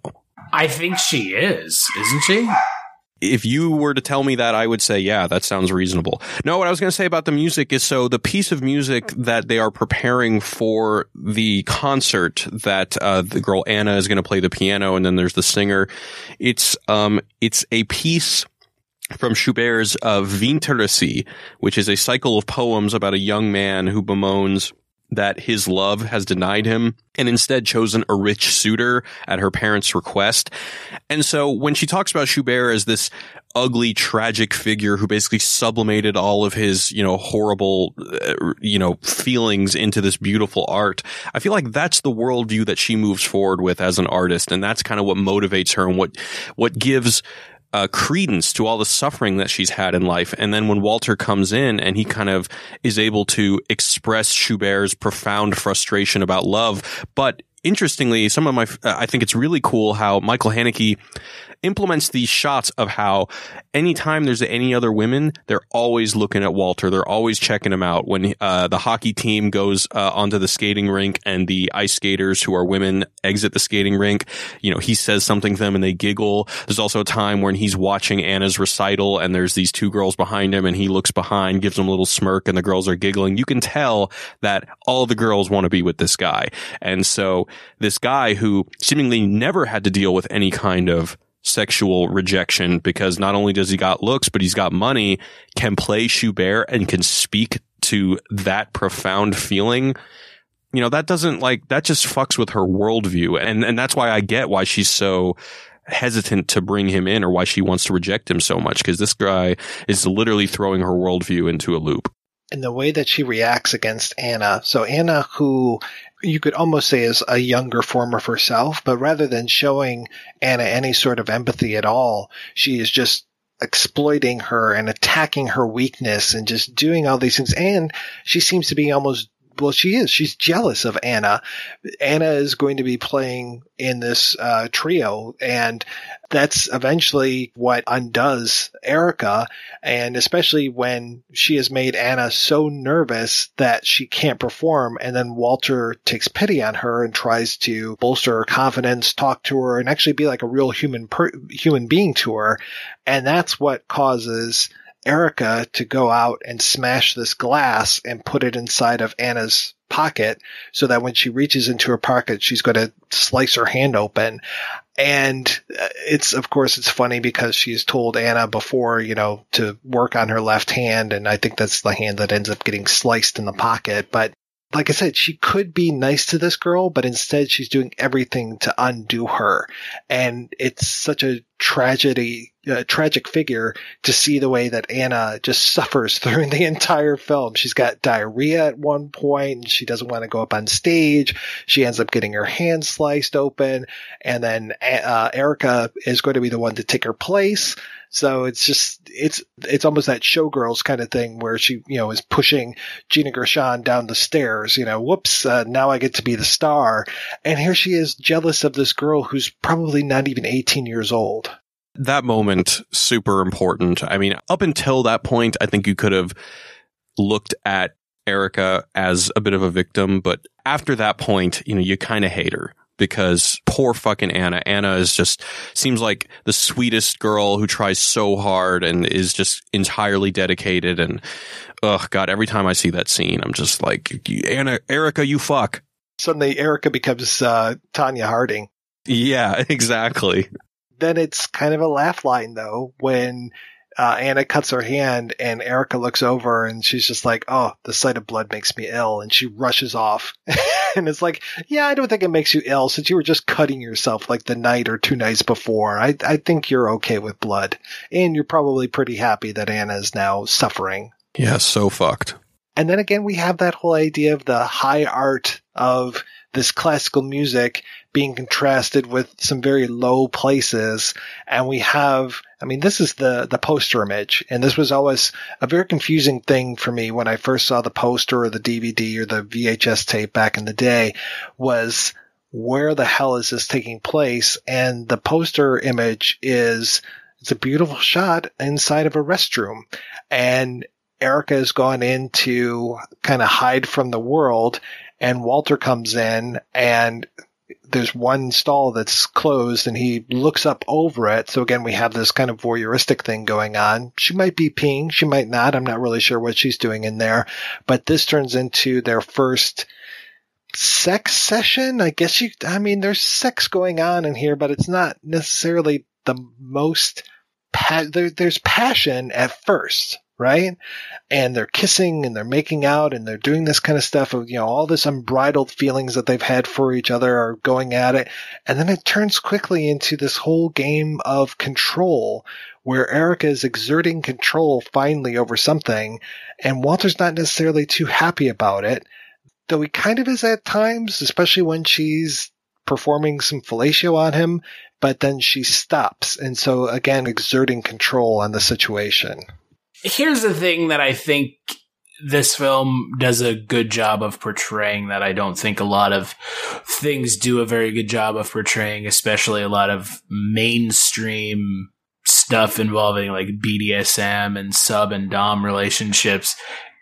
I think she is, isn't she? If you were to tell me that, I would say, yeah, that sounds reasonable. No, what I was going to say about the music is so the piece of music that they are preparing for the concert that uh, the girl Anna is going to play the piano, and then there's the singer. It's um, it's a piece from Schubert's uh, which is a cycle of poems about a young man who bemoans that his love has denied him and instead chosen a rich suitor at her parents' request. And so when she talks about Schubert as this ugly, tragic figure who basically sublimated all of his, you know, horrible, uh, you know, feelings into this beautiful art, I feel like that's the worldview that she moves forward with as an artist. And that's kind of what motivates her and what, what gives uh, credence to all the suffering that she's had in life. And then when Walter comes in and he kind of is able to express Schubert's profound frustration about love, but interestingly, some of my, I think it's really cool how Michael Haneke implements these shots of how anytime there's any other women, they're always looking at Walter. They're always checking him out. When uh, the hockey team goes uh, onto the skating rink and the ice skaters who are women exit the skating rink, you know, he says something to them and they giggle. There's also a time when he's watching Anna's recital and there's these two girls behind him and he looks behind, gives them a little smirk and the girls are giggling. You can tell that all the girls want to be with this guy. And so this guy who seemingly never had to deal with any kind of sexual rejection because not only does he got looks, but he's got money, can play Schubert and can speak to that profound feeling. You know, that doesn't like, that just fucks with her worldview. And, and that's why I get why she's so hesitant to bring him in or why she wants to reject him so much. Cause this guy is literally throwing her worldview into a loop. And the way that she reacts against Anna. So Anna, who you could almost say is a younger form of herself, but rather than showing Anna any sort of empathy at all, she is just exploiting her and attacking her weakness and just doing all these things. And she seems to be almost well, she is. She's jealous of Anna. Anna is going to be playing in this uh, trio, and that's eventually what undoes Erica. And especially when she has made Anna so nervous that she can't perform, and then Walter takes pity on her and tries to bolster her confidence, talk to her, and actually be like a real human per- human being to her. And that's what causes Erica to go out and smash this glass and put it inside of Anna's pocket so that when she reaches into her pocket, she's going to slice her hand open. And uh, it's, of course, it's funny because she's told Anna before, you know, to work on her left hand. And I think that's the hand that ends up getting sliced in the pocket. But like I said, she could be nice to this girl, but instead she's doing everything to undo her. And it's such a tragedy, uh, tragic figure to see the way that Anna just suffers [laughs] through the entire film. She's got diarrhea at one point and she doesn't want to go up on stage. She ends up getting her hand sliced open and then, uh, Erica is going to be the one to take her place. So it's just it's it's almost that showgirls kind of thing where she you know is pushing Gina Gershon down the stairs. You know, whoops! Uh, now I get to be the star, and here she is jealous of this girl who's probably not even 18 years old. That moment super important. I mean, up until that point, I think you could have looked at Erica as a bit of a victim, but after that point, you know, you kind of hate her because poor fucking Anna. Anna is just seems like the sweetest girl who tries so hard and is just entirely dedicated. And oh god, every time I see that scene, I'm just like, Anna, Erica, you fuck. Suddenly, Erica becomes uh, Tonya Harding. Yeah, [laughs] exactly. Then it's kind of a laugh line though when uh, Anna cuts her hand and Erica looks over and she's just like, Oh, the sight of blood makes me ill. And she rushes off. [laughs] and it's like, Yeah, I don't think it makes you ill since you were just cutting yourself like the night or two nights before. I, I think you're okay with blood. And you're probably pretty happy that Anna is now suffering. Yeah, so fucked. And then again, we have that whole idea of the high art of this classical music being contrasted with some very low places. And we have, I mean, this is the, the poster image. And this was always a very confusing thing for me when I first saw the poster or the DVD or the VHS tape back in the day was where the hell is this taking place? And the poster image is, it's a beautiful shot inside of a restroom. And Erica has gone in to kind of hide from the world and Walter comes in and there's one stall that's closed and he looks up over it. So again, we have this kind of voyeuristic thing going on. She might be peeing. She might not. I'm not really sure what she's doing in there, but this turns into their first sex session. I guess you, I mean, there's sex going on in here, but it's not necessarily the most, pa- there, there's passion at first right? And they're kissing and they're making out and they're doing this kind of stuff of, you know, all this unbridled feelings that they've had for each other are going at it. And then it turns quickly into this whole game of control where Erica is exerting control finally over something and Walter's not necessarily too happy about it. Though he kind of is at times, especially when she's performing some fellatio on him, but then she stops. And so again, exerting control on the situation here's the thing that I think this film does a good job of portraying that I don't think a lot of things do a very good job of portraying, especially a lot of mainstream stuff involving like BDSM and sub and dom relationships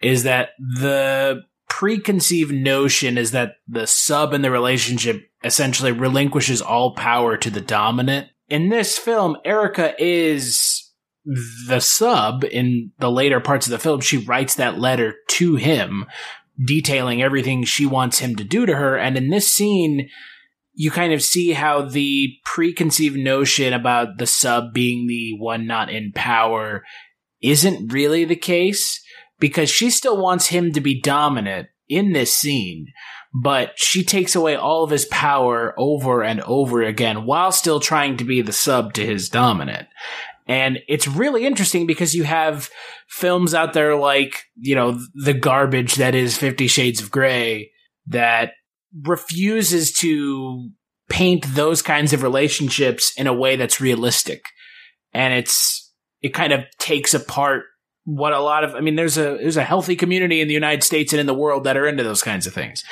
is that the preconceived notion is that the sub in the relationship essentially relinquishes all power to the dominant. In this film, Erica is the sub in the later parts of the film, she writes that letter to him detailing everything she wants him to do to her. And in this scene, you kind of see how the preconceived notion about the sub being the one not in power isn't really the case because she still wants him to be dominant in this scene, but she takes away all of his power over and over again while still trying to be the sub to his dominant. And it's really interesting because you have films out there like, you know, the garbage that is Fifty Shades of Grey that refuses to paint those kinds of relationships in a way that's realistic. And it's, it kind of takes apart what a lot of, I mean, there's a, there's a healthy community in the United States and in the world that are into those kinds of things.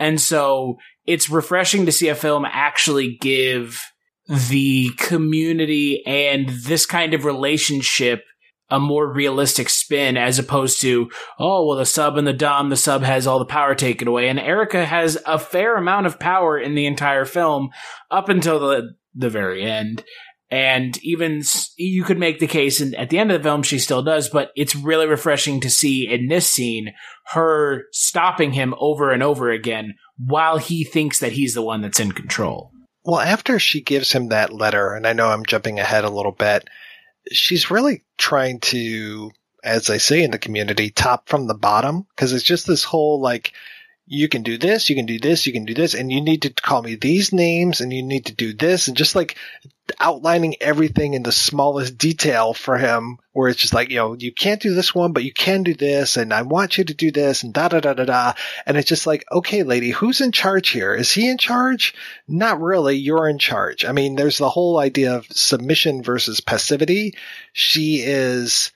And so it's refreshing to see a film actually give the community and this kind of relationship a more realistic spin as opposed to, oh, well, the sub and the Dom, the sub has all the power taken away. And Erica has a fair amount of power in the entire film up until the, the very end. And even you could make the case, and at the end of the film, she still does, but it's really refreshing to see in this scene her stopping him over and over again while he thinks that he's the one that's in control. Well, after she gives him that letter, and I know I'm jumping ahead a little bit, she's really trying to, as I say in the community, top from the bottom, because it's just this whole like, you can do this, you can do this, you can do this, and you need to call me these names, and you need to do this, and just like outlining everything in the smallest detail for him, where it's just like, you know, you can't do this one, but you can do this, and I want you to do this, and da da da da da. And it's just like, okay, lady, who's in charge here? Is he in charge? Not really. You're in charge. I mean, there's the whole idea of submission versus passivity. She is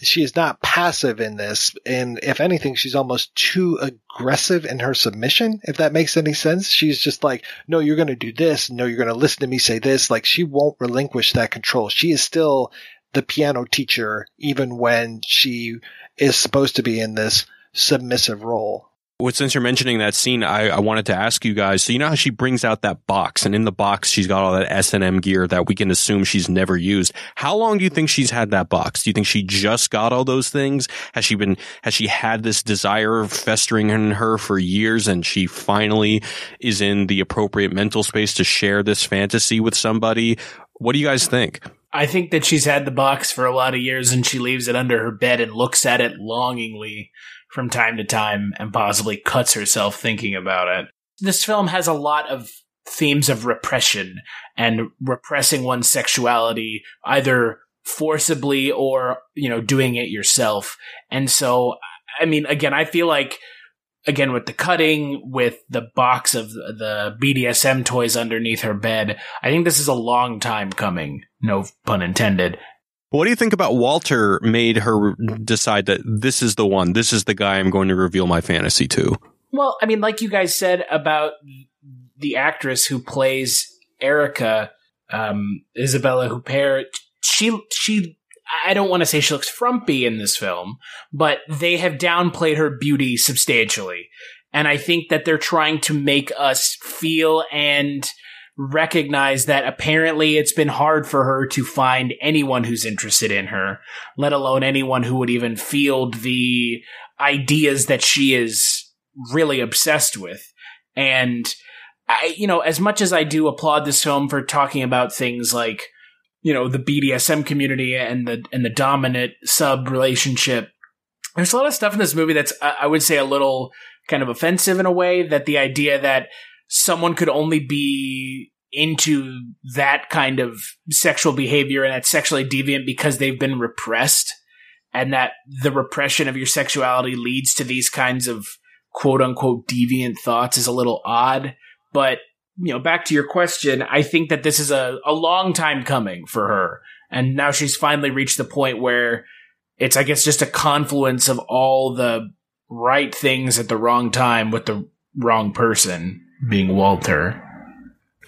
she is not passive in this. And if anything, she's almost too aggressive in her submission, if that makes any sense. She's just like, no, you're going to do this. No, you're going to listen to me say this. Like she won't relinquish that control. She is still the piano teacher, even when she is supposed to be in this submissive role. Well, since you're mentioning that scene, I, I, wanted to ask you guys. So you know how she brings out that box, and in the box she's got all that S and M gear that we can assume she's never used. How long do you think she's had that box? Do you think she just got all those things? Has she been? Has she had this desire festering in her for years, and she finally is in the appropriate mental space to share this fantasy with somebody? What do you guys think? I think that she's had the box for a lot of years, and she leaves it under her bed and looks at it longingly from time to time and possibly cuts herself thinking about it. This film has a lot of themes of repression and repressing one's sexuality either forcibly or, you know, doing it yourself. And so, I mean, again, I feel like again with the cutting with the box of the BDSM toys underneath her bed. I think this is a long time coming, no pun intended. What do you think about Walter made her decide that this is the one, this is the guy I'm going to reveal my fantasy to? Well, I mean, like you guys said about the actress who plays Erica, um, Isabella Huppert, she, she, I don't want to say she looks frumpy in this film, but they have downplayed her beauty substantially. And I think that they're trying to make us feel and recognize that apparently it's been hard for her to find anyone who's interested in her, let alone anyone who would even field the ideas that she is really obsessed with. And I, you know, as much as I do applaud this film for talking about things like, you know, the BDSM community and the, and the dominant sub relationship, there's a lot of stuff in this movie that's, I would say, a little kind of offensive in a way that the idea that someone could only be into that kind of sexual behavior and that sexually deviant because they've been repressed and that the repression of your sexuality leads to these kinds of quote unquote deviant thoughts is a little odd. But, you know, back to your question, I think that this is a, a long time coming for her. And now she's finally reached the point where it's, I guess, just a confluence of all the right things at the wrong time with the wrong person being Walter.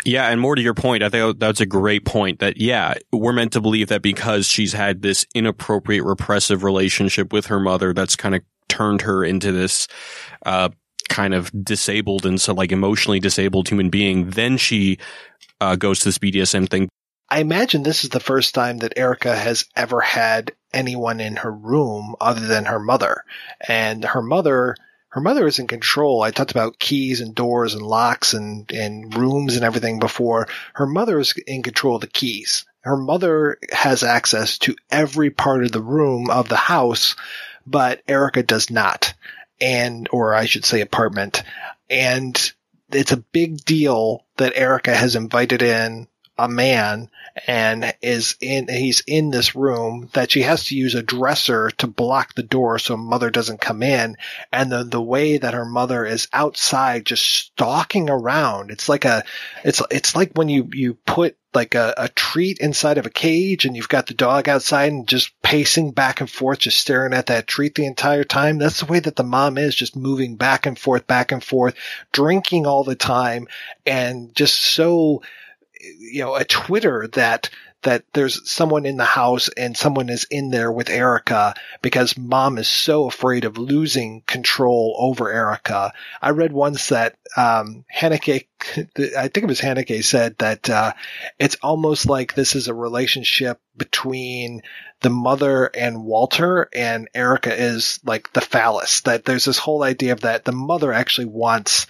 Yeah, and more to your point, I think that's a great point that, yeah, we're meant to believe that because she's had this inappropriate repressive relationship with her mother that's kind of turned her into this, uh, kind of disabled and so like emotionally disabled human being, then she, uh, goes to this BDSM thing. I imagine this is the first time that Erica has ever had anyone in her room other than her mother. And her mother, her mother is in control. I talked about keys and doors and locks and, and rooms and everything before. Her mother is in control of the keys. Her mother has access to every part of the room of the house, but Erica does not. And, or I should say apartment. And it's a big deal that Erica has invited in a man and is in he's in this room that she has to use a dresser to block the door so mother doesn't come in and the the way that her mother is outside just stalking around it's like a it's it's like when you you put like a, a treat inside of a cage and you've got the dog outside and just pacing back and forth, just staring at that treat the entire time. That's the way that the mom is, just moving back and forth, back and forth, drinking all the time and just so you know, a Twitter that that there's someone in the house and someone is in there with Erica because mom is so afraid of losing control over Erica. I read once that um, Haneke, [laughs] I think it was Haneke, said that uh, it's almost like this is a relationship between the mother and Walter, and Erica is like the phallus. That there's this whole idea of that the mother actually wants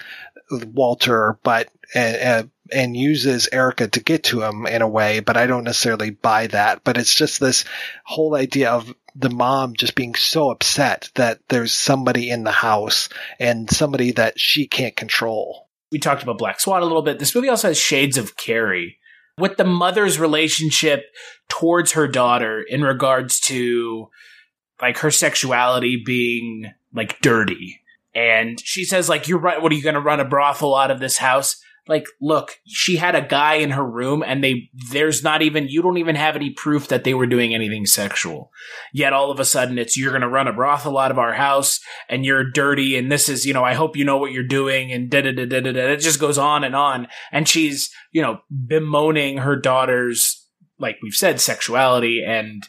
Walter, but and, and uses Erica to get to him in a way, but I don't necessarily buy that. But it's just this whole idea of the mom just being so upset that there's somebody in the house and somebody that she can't control. We talked about Black Swan a little bit. This movie also has shades of Carrie with the mother's relationship towards her daughter in regards to like her sexuality being like dirty. And she says like, you're right. What are you going to run a brothel out of this house? Like look she had a guy in her room and they there's not even you don't even have any proof that they were doing anything sexual. Yet all of a sudden it's you're going to run a brothel out of our house and you're dirty and this is you know i hope you know what you're doing and da da da da da. It just goes on and on. And she's you know bemoaning her daughter's like we've said sexuality and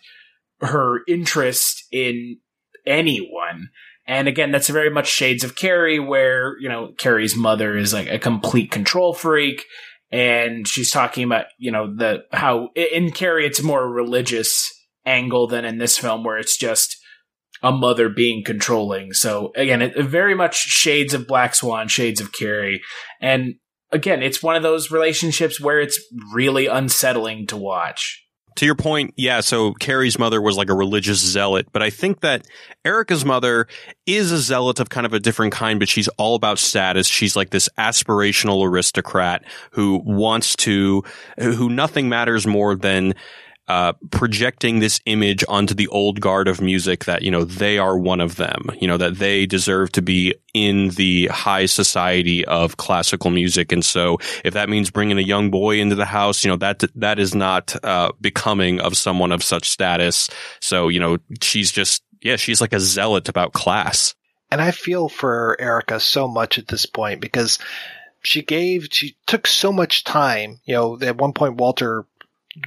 her interest in anyone and again, that's very much shades of Carrie, where, you know, Carrie's mother is like a complete control freak. And she's talking about, you know, the, how in Carrie, it's more religious angle than in this film, where it's just a mother being controlling. So again, it, very much shades of Black Swan, shades of Carrie. And again, it's one of those relationships where it's really unsettling to watch to your point, yeah, so Carrie's mother was like a religious zealot, but I think that Erica's mother is a zealot of kind of a different kind, but she's all about status. She's like this aspirational aristocrat who wants to, who nothing matters more than uh, projecting this image onto the old guard of music that, you know, they are one of them, you know, that they deserve to be in the high society of classical music. And so if that means bringing a young boy into the house, you know, that, that is not, uh, becoming of someone of such status. So, you know, she's just, yeah, she's like a zealot about class. And I feel for Erica so much at this point because she gave, she took so much time. You know, at one point, Walter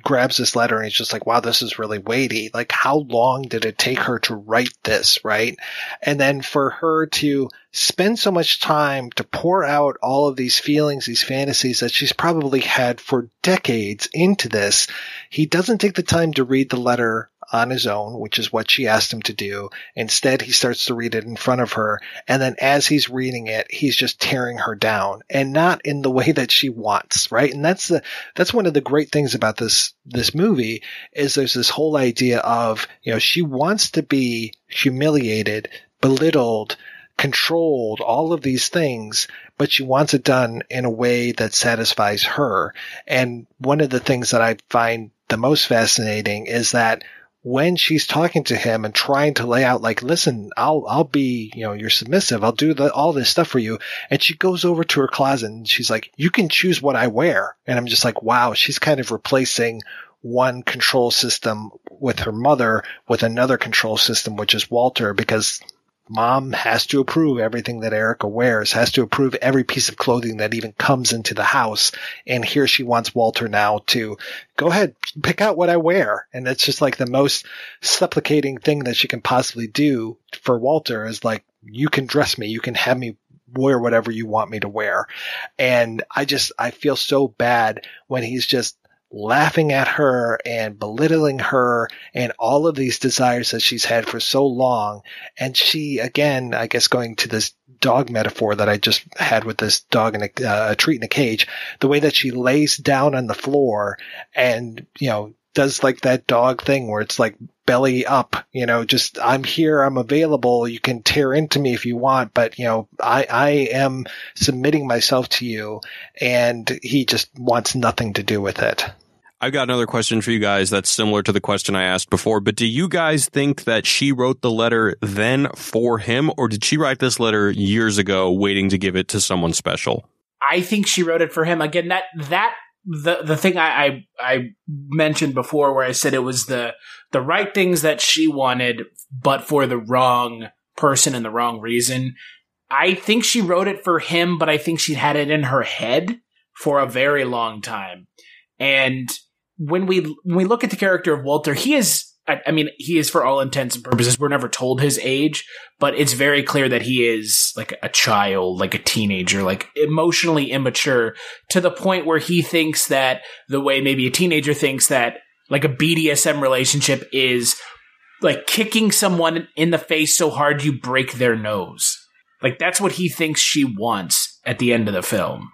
grabs this letter and he's just like, wow, this is really weighty. Like, how long did it take her to write this, right? And then for her to spend so much time to pour out all of these feelings, these fantasies that she's probably had for decades into this, he doesn't take the time to read the letter on his own, which is what she asked him to do. Instead, he starts to read it in front of her. And then as he's reading it, he's just tearing her down and not in the way that she wants, right? And that's the, that's one of the great things about this, this movie is there's this whole idea of, you know, she wants to be humiliated, belittled, controlled, all of these things, but she wants it done in a way that satisfies her. And one of the things that I find the most fascinating is that when she's talking to him and trying to lay out like, listen, I'll, I'll be, you know, you're submissive. I'll do the, all this stuff for you. And she goes over to her closet and she's like, you can choose what I wear. And I'm just like, wow, she's kind of replacing one control system with her mother with another control system, which is Walter, because mom has to approve everything that Erica wears, has to approve every piece of clothing that even comes into the house. And here she wants Walter now to go ahead, pick out what I wear. And it's just like the most supplicating thing that she can possibly do for Walter is like, you can dress me, you can have me wear whatever you want me to wear. And I just, I feel so bad when he's just laughing at her and belittling her and all of these desires that she's had for so long. And she, again, I guess going to this dog metaphor that I just had with this dog in a, uh, a treat in a cage, the way that she lays down on the floor and, you know, does like that dog thing where it's like belly up, you know, just I'm here, I'm available, you can tear into me if you want, but you know, I I am submitting myself to you and he just wants nothing to do with it. I've got another question for you guys that's similar to the question I asked before, but do you guys think that she wrote the letter then for him, or did she write this letter years ago waiting to give it to someone special? I think she wrote it for him. Again, that, that, the, the thing I, I, I mentioned before where I said it was the, the right things that she wanted, but for the wrong person and the wrong reason. I think she wrote it for him, but I think she had it in her head for a very long time And when we when we look at the character of Walter, he is I, I mean, he is for all intents and purposes. We're never told his age, but it's very clear that he is like a child, like a teenager, like emotionally immature to the point where he thinks that the way maybe a teenager thinks that like a BDSM relationship is like kicking someone in the face so hard you break their nose. Like that's what he thinks she wants at the end of the film.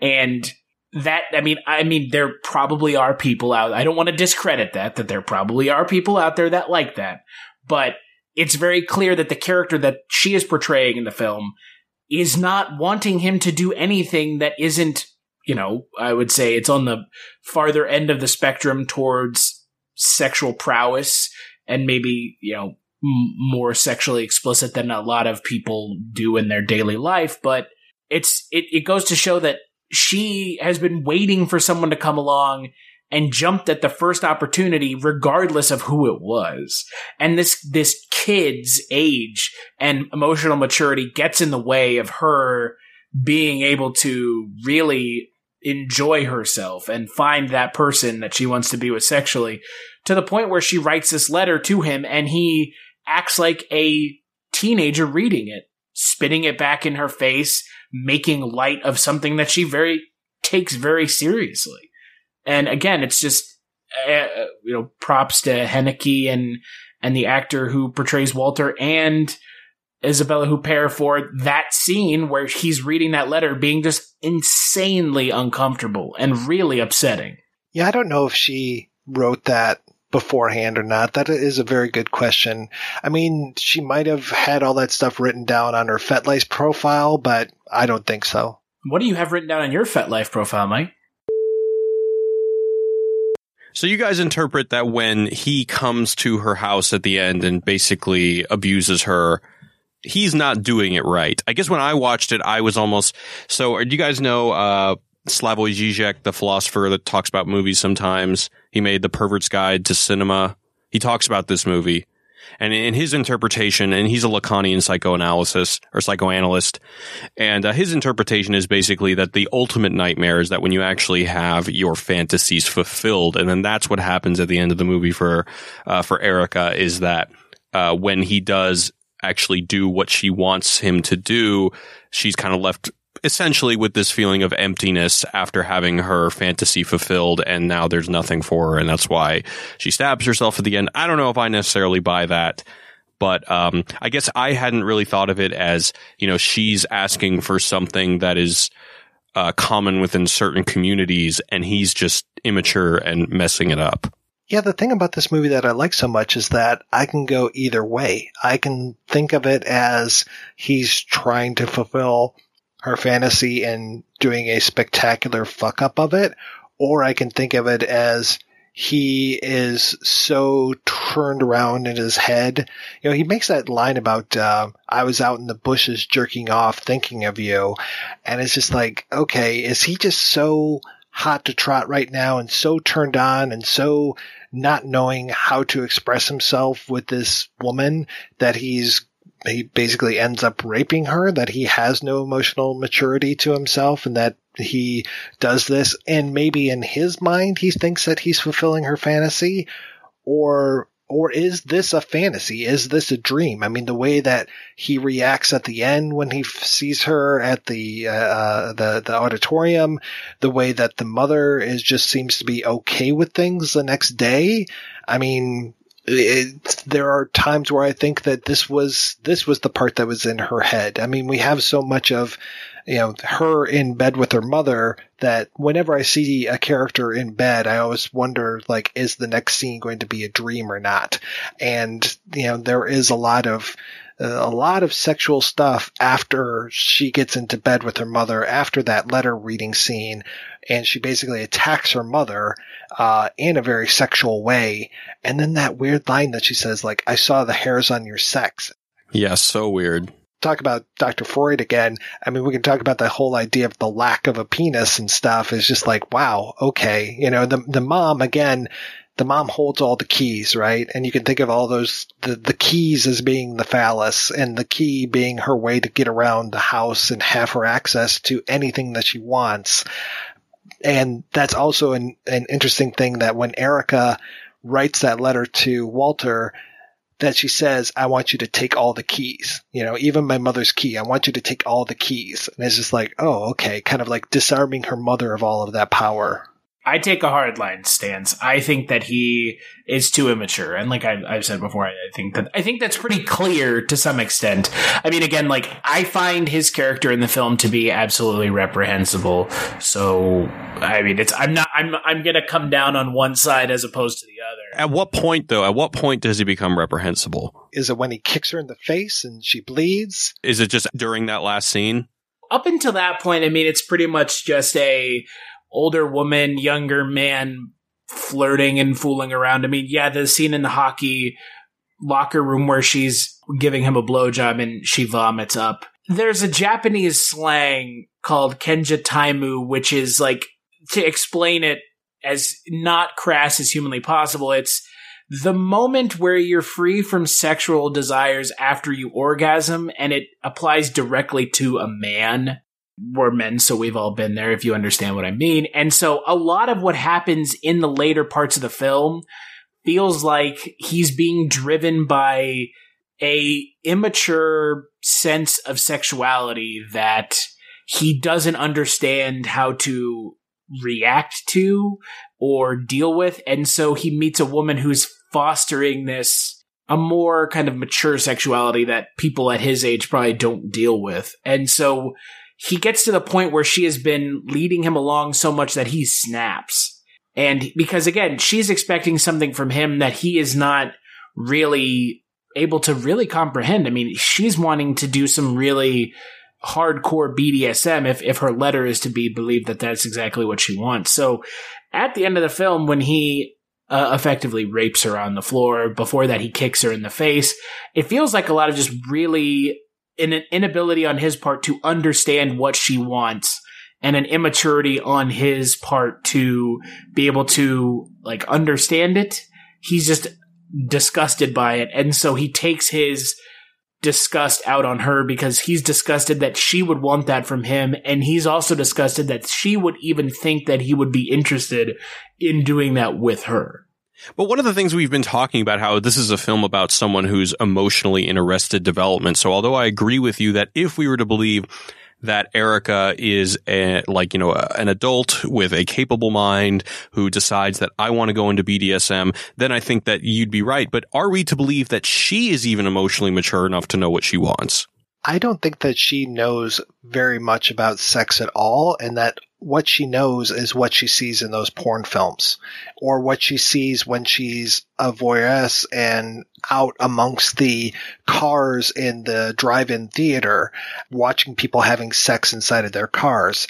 And that I mean I mean there probably are people out I don't want to discredit that that there probably are people out there that like that but it's very clear that the character that she is portraying in the film is not wanting him to do anything that isn't you know I would say it's on the farther end of the spectrum towards sexual prowess and maybe you know m- more sexually explicit than a lot of people do in their daily life but it's it, it goes to show that she has been waiting for someone to come along and jumped at the first opportunity regardless of who it was. And this this kid's age and emotional maturity gets in the way of her being able to really enjoy herself and find that person that she wants to be with sexually to the point where she writes this letter to him and he acts like a teenager reading it, spitting it back in her face making light of something that she very takes very seriously. And again, it's just uh, you know props to Haneke and and the actor who portrays Walter and Isabelle Huppert for that scene where he's reading that letter being just insanely uncomfortable and really upsetting. Yeah, I don't know if she wrote that beforehand or not? That is a very good question. I mean, she might have had all that stuff written down on her FetLife profile, but I don't think so. What do you have written down on your FetLife profile, Mike? So you guys interpret that when he comes to her house at the end and basically abuses her, he's not doing it right. I guess when I watched it, I was almost so. Do you guys know uh, Slavoj Žižek, the philosopher that talks about movies sometimes? He made The Pervert's Guide to Cinema. He talks about this movie. And in his interpretation, and he's a Lacanian psychoanalysis or psychoanalyst, and uh, his interpretation is basically that the ultimate nightmare is that when you actually have your fantasies fulfilled, and then that's what happens at the end of the movie for uh, for Erica is that uh, when he does actually do what she wants him to do, she's kind of left essentially with this feeling of emptiness after having her fantasy fulfilled and now there's nothing for her and that's why she stabs herself at the end. I don't know if I necessarily buy that. But um, I guess I hadn't really thought of it as you know she's asking for something that is uh, common within certain communities, and he's just immature and messing it up. Yeah, the thing about this movie that I like so much is that I can go either way. I can think of it as he's trying to fulfill her fantasy and doing a spectacular fuck up of it, or I can think of it as he is so turned around in his head. You know, he makes that line about, uh, I was out in the bushes jerking off thinking of you. And it's just like, okay, is he just so hot to trot right now and so turned on and so not knowing how to express himself with this woman that he's he basically ends up raping her, that he has no emotional maturity to himself and that he does this and maybe in his mind he thinks that he's fulfilling her fantasy or or is this a fantasy? Is this a dream? I mean, the way that he reacts at the end when he f- sees her at the uh, uh the the auditorium, the way that the mother is just seems to be okay with things the next day. I mean, it, there are times where I think that this was this was the part that was in her head. I mean, we have so much of you know her in bed with her mother that whenever I see a character in bed, I always wonder like, is the next scene going to be a dream or not? And you know, there is a lot of a lot of sexual stuff after she gets into bed with her mother after that letter reading scene and she basically attacks her mother uh, in a very sexual way and then that weird line that she says like i saw the hairs on your sex yeah so weird talk about Dr. Freud again. I mean, we can talk about the whole idea of the lack of a penis and stuff is just like, wow, okay. You know, the, the mom again, the mom holds all the keys, right? And you can think of all those, the, the keys as being the phallus and the key being her way to get around the house and have her access to anything that she wants. And that's also an, an interesting thing that when Erica writes that letter to Walter, that she says, I want you to take all the keys. You know, even my mother's key, I want you to take all the keys. And it's just like, oh, okay, kind of like disarming her mother of all of that power. I take a hardline stance. I think that he is too immature, and like I, have said before, I, I think that I think that's pretty clear to some extent. I mean, again, like I find his character in the film to be absolutely reprehensible. So, I mean, it's I'm not I'm I'm gonna come down on one side as opposed to the other. At what point, though? At what point does he become reprehensible? Is it when he kicks her in the face and she bleeds? Is it just during that last scene? Up until that point, I mean, it's pretty much just a older woman, younger man flirting and fooling around. I mean, yeah, the scene in the hockey locker room where she's giving him a blowjob and she vomits up. There's a Japanese slang called Kenja Taimu, which is like to explain it as not crass as humanly possible. It's the moment where you're free from sexual desires after you orgasm, and it applies directly to a man we're men, so we've all been there, if you understand what I mean. And so a lot of what happens in the later parts of the film feels like he's being driven by a immature sense of sexuality that he doesn't understand how to react to or deal with. And so he meets a woman who's fostering this a more kind of mature sexuality that people at his age probably don't deal with. And so he gets to the point where she has been leading him along so much that he snaps. And because again, she's expecting something from him that he is not really able to really comprehend. I mean, she's wanting to do some really hardcore BDSM if, if her letter is to be believed that that's exactly what she wants. So at the end of the film, when he uh, effectively rapes her on the floor, before that he kicks her in the face, it feels like a lot of just really an inability on his part to understand what she wants and an immaturity on his part to be able to like understand it. He's just disgusted by it. And so he takes his disgust out on her because he's disgusted that she would want that from him. And he's also disgusted that she would even think that he would be interested in doing that with her. But one of the things we've been talking about how this is a film about someone who's emotionally in arrested development. So although I agree with you that if we were to believe that Erica is a, like, you know, an adult with a capable mind who decides that I want to go into BDSM, then I think that you'd be right. But are we to believe that she is even emotionally mature enough to know what she wants? I don't think that she knows very much about sex at all, and that what she knows is what she sees in those porn films or what she sees when she's a voyeur and out amongst the cars in the drive-in theater watching people having sex inside of their cars.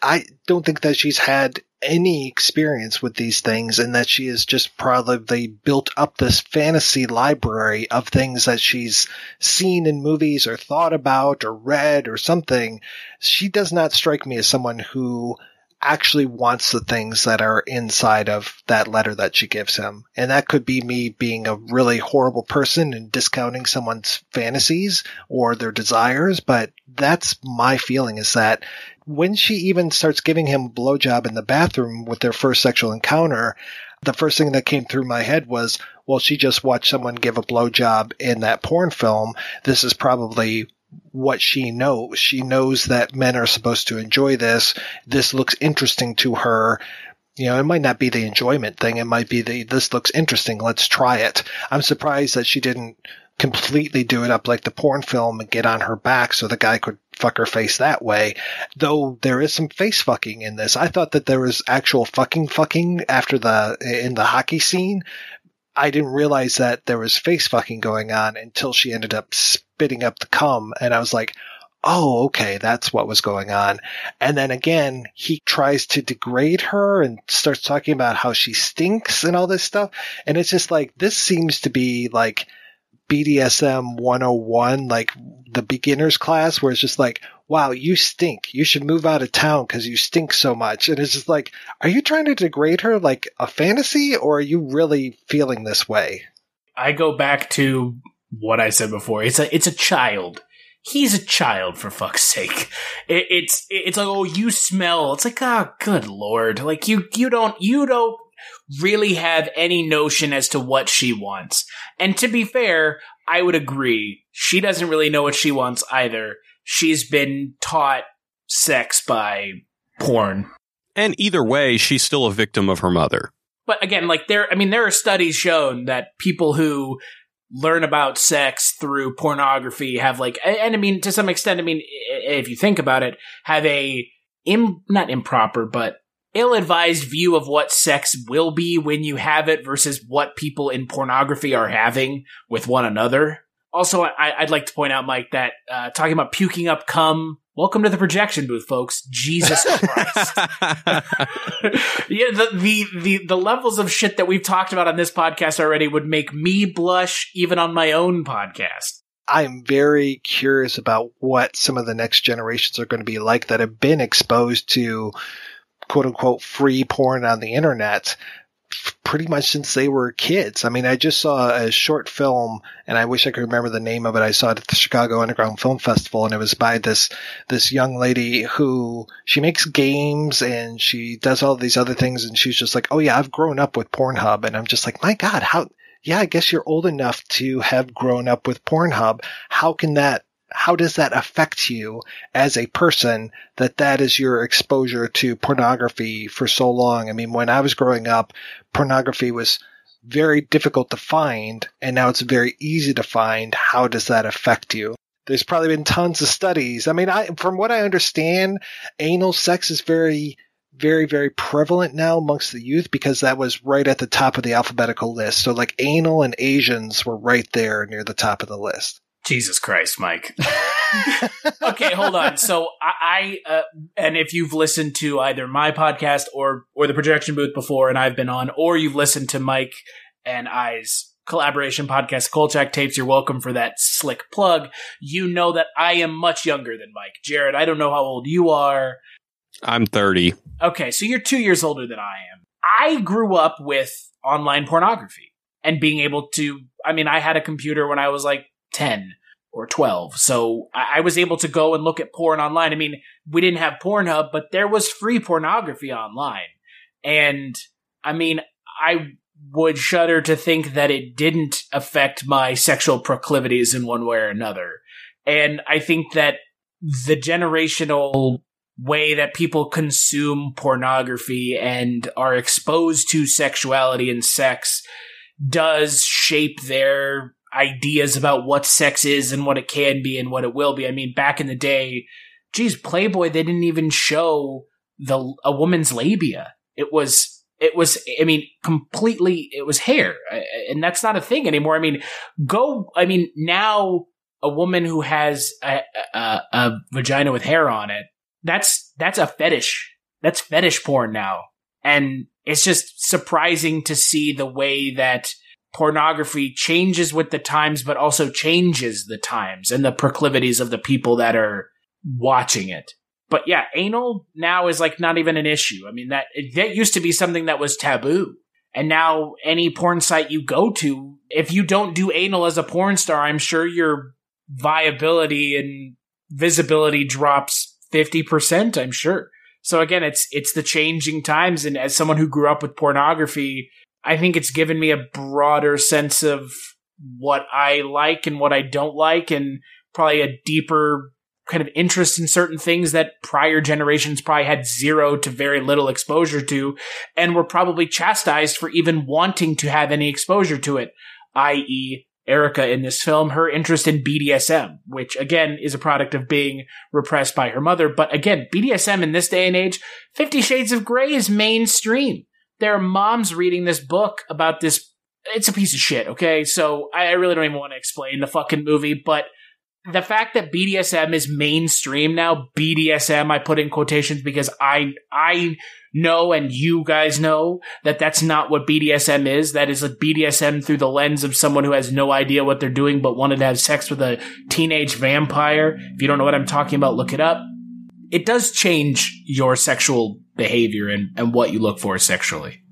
I don't think that she's had any experience with these things and that she has just probably built up this fantasy library of things that she's seen in movies or thought about or read or something. She does not strike me as someone who actually wants the things that are inside of that letter that she gives him. And that could be me being a really horrible person and discounting someone's fantasies or their desires. But that's my feeling is that when she even starts giving him a blowjob in the bathroom with their first sexual encounter, the first thing that came through my head was, well, she just watched someone give a blowjob in that porn film. This is probably what she knows. She knows that men are supposed to enjoy this. This looks interesting to her. You know, it might not be the enjoyment thing. It might be the, this looks interesting. Let's try it. I'm surprised that she didn't completely do it up like the porn film and get on her back so the guy could fuck her face that way. Though there is some face fucking in this. I thought that there was actual fucking fucking after the, in the hockey scene. I didn't realize that there was face fucking going on until she ended up spitting up the cum. And I was like, oh, okay, that's what was going on. And then again, he tries to degrade her and starts talking about how she stinks and all this stuff. And it's just like, this seems to be like BDSM 101, like the beginner's class where it's just like, wow, you stink. You should move out of town because you stink so much. And it's just like, are you trying to degrade her like a fantasy or are you really feeling this way? I go back to what I said before. It's a it's a child. he's a child for fuck's sake. It, it's it's like oh you smell. It's like oh good lord. Like you you don't you don't really have any notion as to what she wants. And to be fair, I would agree. She doesn't really know what she wants either. She's been taught sex by porn. And either way, she's still a victim of her mother. But again, like there, I mean, there are studies shown that people who learn about sex through pornography have like, and I mean, to some extent, I mean, if you think about it, have a Im, not improper, but ill-advised view of what sex will be when you have it versus what people in pornography are having with one another. Also, I, would like to point out, Mike, that uh, talking about puking up cum. Welcome to the projection booth, folks. Jesus Christ! [laughs] [laughs] yeah, the, the the the levels of shit that we've talked about on this podcast already would make me blush even on my own podcast. I'm very curious about what some of the next generations are going to be like that have been exposed to quote unquote free porn on the internet pretty much since they were kids. I mean, I just saw a short film and I wish I could remember the name of it. I saw it at the Chicago Underground Film Festival and it was by this, this young lady who she makes games and she does all these other things and she's just like, Oh yeah, I've grown up with Pornhub. And I'm just like, my God, how, yeah, I guess you're old enough to have grown up with Pornhub. How can that how does that affect you as a person that that is your exposure to pornography for so long? I mean, when I was growing up, pornography was very difficult to find and now it's very easy to find. How does that affect you? There's probably been tons of studies. I mean, I, from what I understand, anal sex is very, very, very prevalent now amongst the youth because that was right at the top of the alphabetical list. So like anal and Asians were right there near the top of the list. Jesus Christ, Mike. [laughs] okay, hold on. So I, I uh, and if you've listened to either my podcast or or the projection booth before, and I've been on, or you've listened to Mike and I's collaboration podcast, Kolchak Tapes, you're welcome for that slick plug. You know that I am much younger than Mike. Jared, I don't know how old you are. I'm 30. Okay, so you're two years older than I am. I grew up with online pornography and being able to. I mean, I had a computer when I was like 10 or 12. So I, was able to go and look at porn online. I mean, we didn't have Pornhub, but there was free pornography online. And I mean, I would shudder to think that it didn't affect my sexual proclivities in one way or another. And I think that the generational way that people consume pornography and are exposed to sexuality and sex does shape their ideas about what sex is and what it can be and what it will be. I mean, back in the day, geez, Playboy, they didn't even show the a woman's labia. It was it was I mean completely it was hair, and that's not a thing anymore. I mean, go. I mean now a woman who has a, a, a vagina with hair on it that's that's a fetish. That's fetish porn now, and it's just surprising to see the way that pornography changes with the times, but also changes the times and the proclivities of the people that are watching it. But yeah, anal now is like not even an issue. I mean, that, that used to be something that was taboo. And now any porn site you go to, if you don't do anal as a porn star, I'm sure your viability and visibility drops 50%, I'm sure. So again, it's, it's the changing times. And as someone who grew up with pornography, I think it's given me a broader sense of what I like and what I don't like, and probably a deeper kind of interest in certain things that prior generations probably had zero to very little exposure to, and were probably chastised for even wanting to have any exposure to it, i.e., Erica in this film, her interest in BDSM, which again is a product of being repressed by her mother. But again, BDSM in this day and age, Fifty Shades of Grey is mainstream there are moms reading this book about this. It's a piece of shit, okay? So I really don't even want to explain the fucking movie, but the fact that BDSM is mainstream now, BDSM, I put in quotations because I, I know and you guys know that that's not what BDSM is. That is a BDSM through the lens of someone who has no idea what they're doing but wanted to have sex with a teenage vampire. If you don't know what I'm talking about, look it up. It does change your sexual behavior and, and what you look for sexually.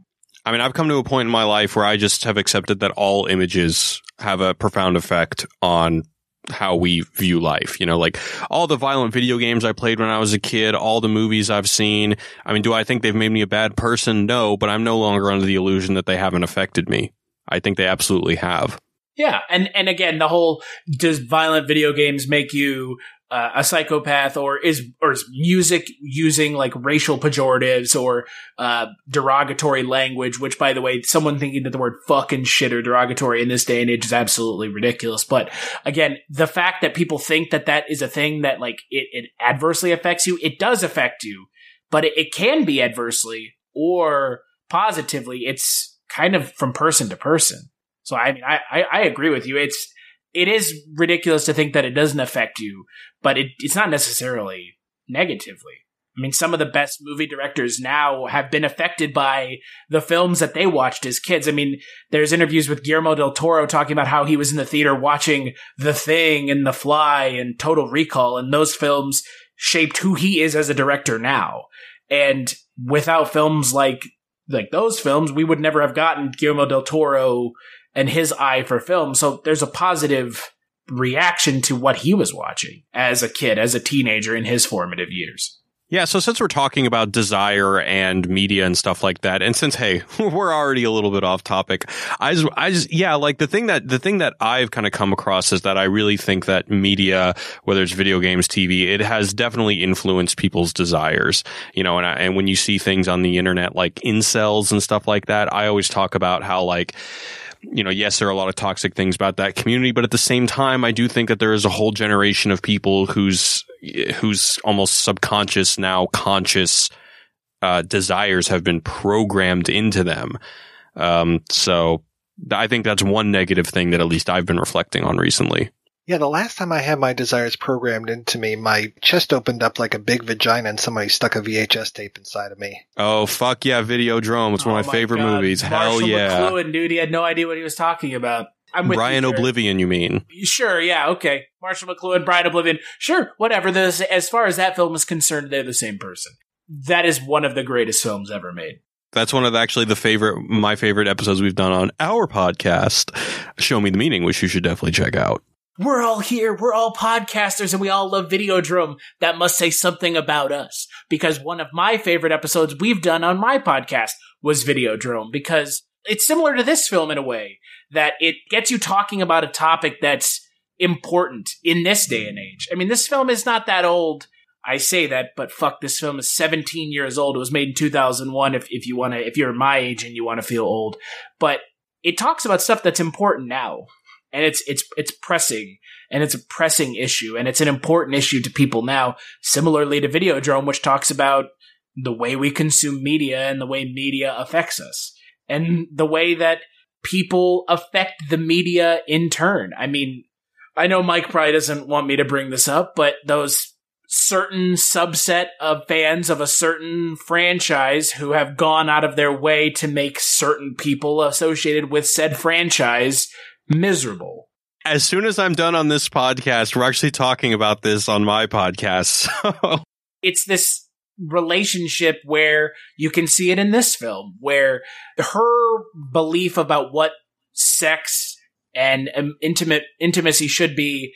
I mean, I've come to a point in my life where I just have accepted that all images have a profound effect on how we view life. You know, like all the violent video games I played when I was a kid, all the movies I've seen. I mean, do I think they've made me a bad person? No, but I'm no longer under the illusion that they haven't affected me. I think they absolutely have. Yeah, and and again, the whole does violent video games make you uh, a psychopath, or is or is music using like racial pejoratives or uh, derogatory language? Which, by the way, someone thinking that the word "fuck" and "shit" are derogatory in this day and age is absolutely ridiculous. But again, the fact that people think that that is a thing that like it, it adversely affects you, it does affect you, but it, it can be adversely or positively. It's kind of from person to person. So I mean, I, I, I agree with you. It's it is ridiculous to think that it doesn't affect you, but it, it's not necessarily negatively. I mean, some of the best movie directors now have been affected by the films that they watched as kids. I mean, there's interviews with Guillermo del Toro talking about how he was in the theater watching The Thing and The Fly and Total Recall, and those films shaped who he is as a director now. And without films like like those films, we would never have gotten Guillermo del Toro and his eye for film. So there's a positive reaction to what he was watching as a kid, as a teenager in his formative years. Yeah, so since we're talking about desire and media and stuff like that, and since hey, [laughs] we're already a little bit off topic, I just, I just, yeah, like the thing that the thing that I've kind of come across is that I really think that media, whether it's video games, TV, it has definitely influenced people's desires. You know, and I, and when you see things on the internet like incels and stuff like that, I always talk about how like you know, yes, there are a lot of toxic things about that community, but at the same time, I do think that there is a whole generation of people whose whose almost subconscious now conscious uh, desires have been programmed into them. Um, so I think that's one negative thing that at least I've been reflecting on recently. Yeah, the last time I had my desires programmed into me, my chest opened up like a big vagina and somebody stuck a VHS tape inside of me. Oh, fuck yeah, Videodrome. It's one of oh my, Oh favorite God. movies. Marshall Hell yeah. Marshall McLuhan, dude, he had no idea what he was talking about. I'm with Brian you. Oblivion, you mean? Sure, yeah, okay. Marshall McLuhan, Brian Oblivion. Sure, whatever. This, as far as that film is concerned, they're the same person. That is one of the greatest films ever made. That's one of actually the favorite, my favorite episodes we've done on our podcast, Show Me the Meaning, which you should definitely check out. We're all here. We're all podcasters and we all love Videodrome. That must say something about us. Because one of my favorite episodes we've done on my podcast was Videodrome because it's similar to this film in a way that it gets you talking about a topic that's important in this day and age. I mean, this film is not that old. I say that, but fuck, this film is 17 years old. It was made in 2001 if, if you want to, if you're my age and you want to feel old. But it talks about stuff that's important now and it's it's it's pressing and it's a pressing issue and it's an important issue to people now. Similarly to videodrome which talks about the way we consume media and the way media affects us and the way that people affect the media in turn. I mean i know mike probably doesn't want me to bring this up but those certain subset of fans of a certain franchise who have gone out of their way to make certain people associated with said franchise miserable. As soon as I'm done on this podcast, we're actually talking about this on my podcast. [laughs] So It's this relationship where you can see it in this film, where her belief about what sex and um, intimate intimacy should be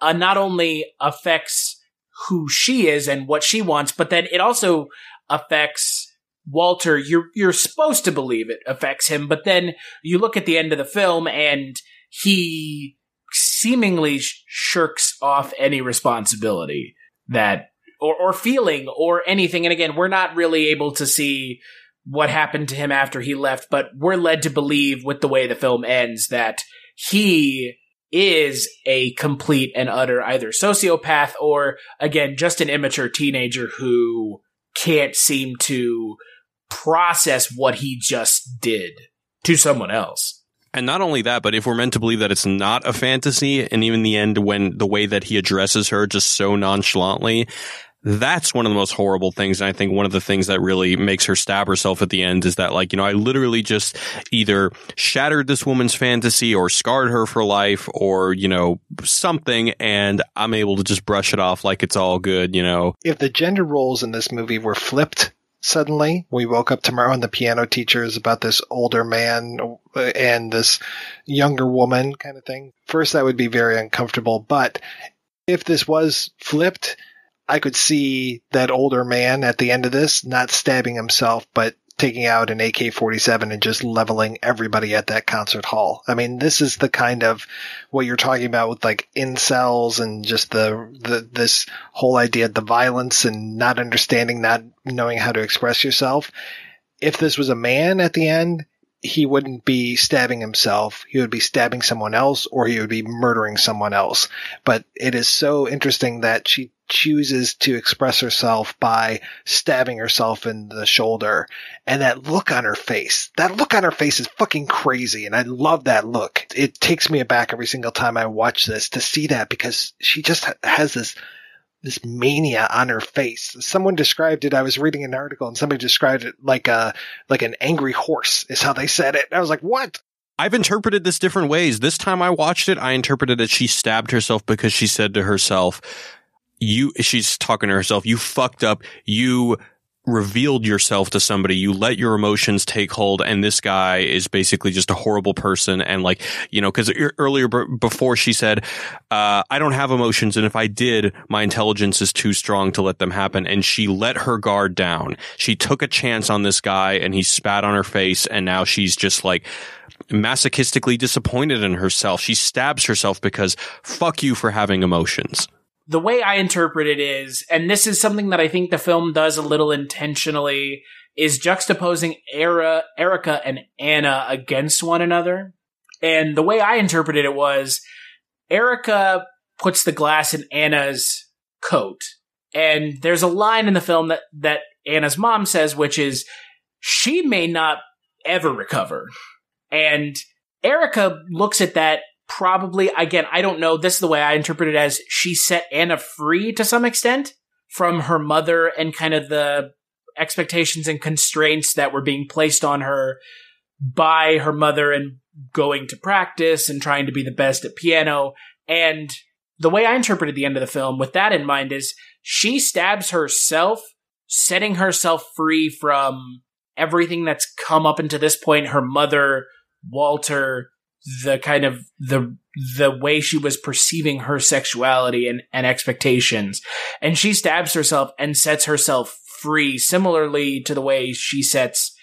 uh, not only affects who she is and what she wants, but then it also affects Walter. You're you're supposed to believe it affects him, but then you look at the end of the film and he seemingly shirks off any responsibility that or or feeling or anything. And again, we're not really able to see what happened to him after he left, but we're led to believe with the way the film ends that he is a complete and utter either sociopath or again just an immature teenager who can't seem to process what he just did to someone else. And not only that, but if we're meant to believe that it's not a fantasy, and even the end when the way that he addresses her just so nonchalantly, that's one of the most horrible things. And I think one of the things that really makes her stab herself at the end is that, like, you know, I literally just either shattered this woman's fantasy or scarred her for life or, you know, something. And I'm able to just brush it off like it's all good, you know. If the gender roles in this movie were flipped, suddenly. We woke up tomorrow and the piano teacher is about this older man and this younger woman kind of thing. First, that would be very uncomfortable. But if this was flipped, I could see that older man at the end of this not stabbing himself, but taking out an AK-47 and just leveling everybody at that concert hall. I mean, this is the kind of what you're talking about with like incels and just the, the this whole idea of the violence and not understanding, not knowing how to express yourself. If this was a man at the end, he wouldn't be stabbing himself. He would be stabbing someone else or he would be murdering someone else. But it is so interesting that she chooses to express herself by stabbing herself in the shoulder. And that look on her face, that look on her face is fucking crazy. And I love that look. It takes me aback every single time I watch this to see that because she just has this this mania on her face. Someone described it. I was reading an article and somebody described it like a like an angry horse is how they said it. I was like, "What?" I've interpreted this different ways. This time I watched it, I interpreted that she stabbed herself because she said to herself, "You." She's talking to herself. You fucked up. You revealed yourself to somebody, you let your emotions take hold, and this guy is basically just a horrible person. And like, you know, because earlier b- before she said, uh, I don't have emotions, and if I did, my intelligence is too strong to let them happen. And she let her guard down. She took a chance on this guy, and he spat on her face, and now she's just like, masochistically disappointed in herself. She stabs herself because fuck you for having emotions the way I interpret it is, and this is something that I think the film does a little intentionally, is juxtaposing Era, Erica and Anna against one another. And the way I interpreted it was Erica puts the glass in Anna's coat. And there's a line in the film that, that Anna's mom says, which is, she may not ever recover. And Erica looks at that probably, again, I don't know. This is the way I interpret it as she set Anna free to some extent from her mother and kind of the expectations and constraints that were being placed on her by her mother and going to practice and trying to be the best at piano. And the way I interpreted the end of the film with that in mind is she stabs herself, setting herself free from everything that's come up until this point. Her mother, Walter, the kind of the the way she was perceiving her sexuality and, and expectations. And she stabs herself and sets herself free, similarly to the way she sets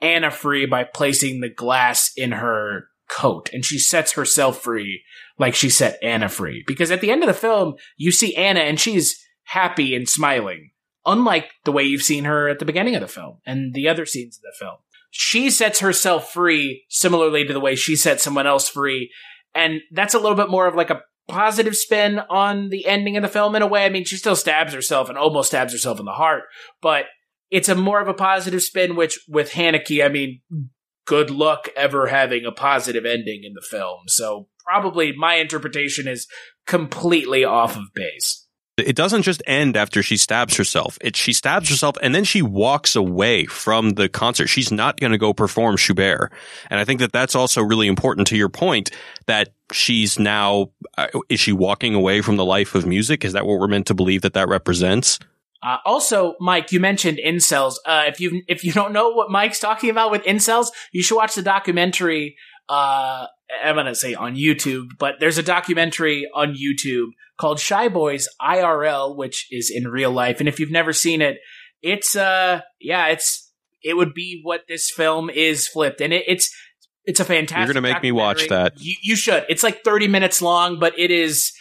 Anna free by placing the glass in her coat. And she sets herself free like she set Anna free. Because at the end of the film, you see Anna and she's happy and smiling, unlike the way you've seen her at the beginning of the film and the other scenes of the film she sets herself free similarly to the way she set someone else free. And that's a little bit more of like a positive spin on the ending of the film in a way. I mean, she still stabs herself and almost stabs herself in the heart, but it's a more of a positive spin, which with Haneke, I mean, good luck ever having a positive ending in the film. So probably my interpretation is completely off of base. It doesn't just end after she stabs herself. It she stabs herself and then she walks away from the concert. She's not going to go perform Schubert. And I think that that's also really important to your point that she's now uh, is she walking away from the life of music? Is that what we're meant to believe that that represents? Uh, also, Mike, you mentioned incels. Uh, if you if you don't know what Mike's talking about with incels, you should watch the documentary. Uh, I'm gonna say on YouTube, but there's a documentary on YouTube called Shy Boys IRL, which is in real life. And if you've never seen it, it's uh yeah, it's it would be what this film is flipped, and it, it's it's a fantastic. You're gonna make me watch that. You, you should. It's like 30 minutes long, but it is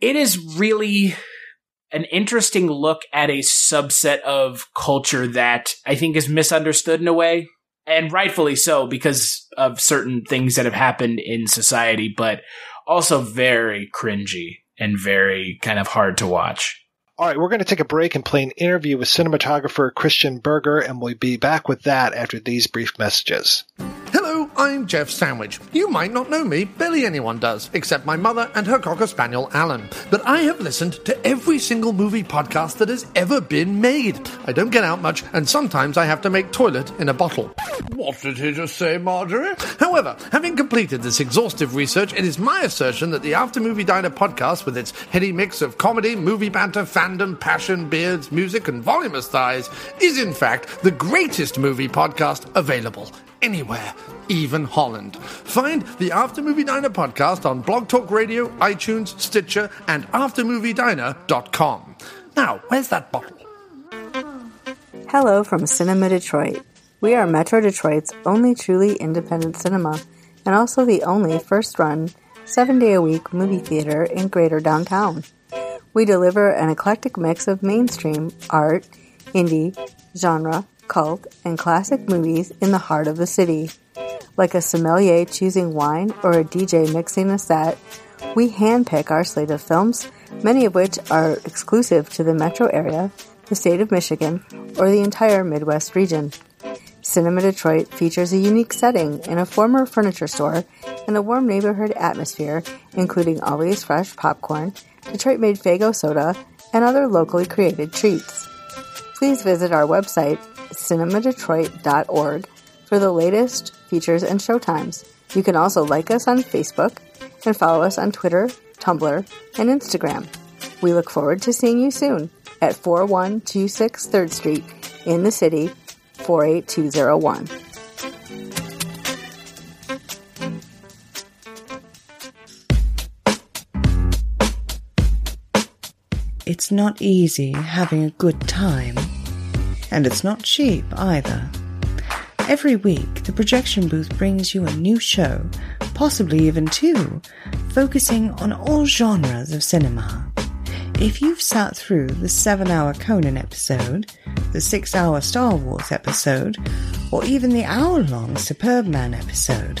it is really an interesting look at a subset of culture that I think is misunderstood in a way, and rightfully so because of certain things that have happened in society, but also very cringy and very kind of hard to watch. All right, we're going to take a break and play an interview with cinematographer Christian Berger, and we'll be back with that after these brief messages. I'm Jeff Sandwich. You might not know me, barely anyone does, except my mother and her Cocker Spaniel, Alan. But I have listened to every single movie podcast that has ever been made. I don't get out much, and sometimes I have to make toilet in a bottle. What did he just say, Marjorie? However, having completed this exhaustive research, it is my assertion that the After Movie Diner podcast, with its heady mix of comedy, movie banter, fandom, passion, beards, music, and voluminous thighs, is in fact the greatest movie podcast available anywhere, even Holland. Find the After Movie Diner podcast on Blog Talk Radio, iTunes, Stitcher, and AfterMovieDiner.com. Now, where's that bottle? Hello from Cinema Detroit. We are Metro Detroit's only truly independent cinema, and also the only first run, seven day a week movie theater in greater downtown. We deliver an eclectic mix of mainstream, art, indie, genre, cult, and classic movies in the heart of the city. Like a sommelier choosing wine or a DJ mixing a set, we handpick our slate of films, many of which are exclusive to the metro area, the state of Michigan, or the entire Midwest region. Cinema Detroit features a unique setting in a former furniture store and a warm neighborhood atmosphere, including always fresh popcorn, Detroit made Faygo soda, and other locally created treats. Please visit our website, cinemadetroit.org, for the latest features and showtimes. You can also like us on Facebook and follow us on Twitter, Tumblr, and Instagram. We look forward to seeing you soon at 4126 3rd Street in the city, 48201. It's not easy having a good time. And it's not cheap either. Every week, the projection booth brings you a new show, possibly even two, focusing on all genres of cinema. If you've sat through the 7 hour Conan episode, the 6 hour Star Wars episode, or even the hour long Superbman episode,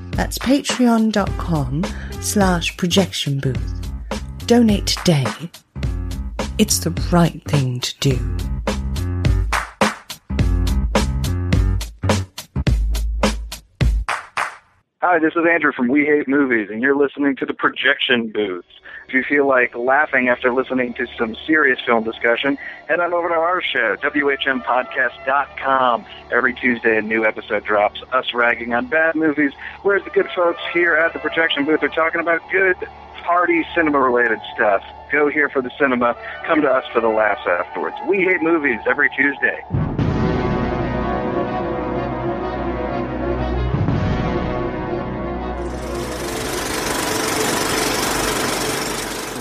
that's patreon.com slash projection booth. Donate today. It's the right thing to do. Hi, this is Andrew from We Hate Movies, and you're listening to the Projection Booth. If you feel like laughing after listening to some serious film discussion, head on over to our show, WHMPodcast.com. Every Tuesday, a new episode drops, us ragging on bad movies, whereas the good folks here at the Projection Booth are talking about good, party, cinema-related stuff. Go here for the cinema, come to us for the laughs afterwards. We Hate Movies every Tuesday.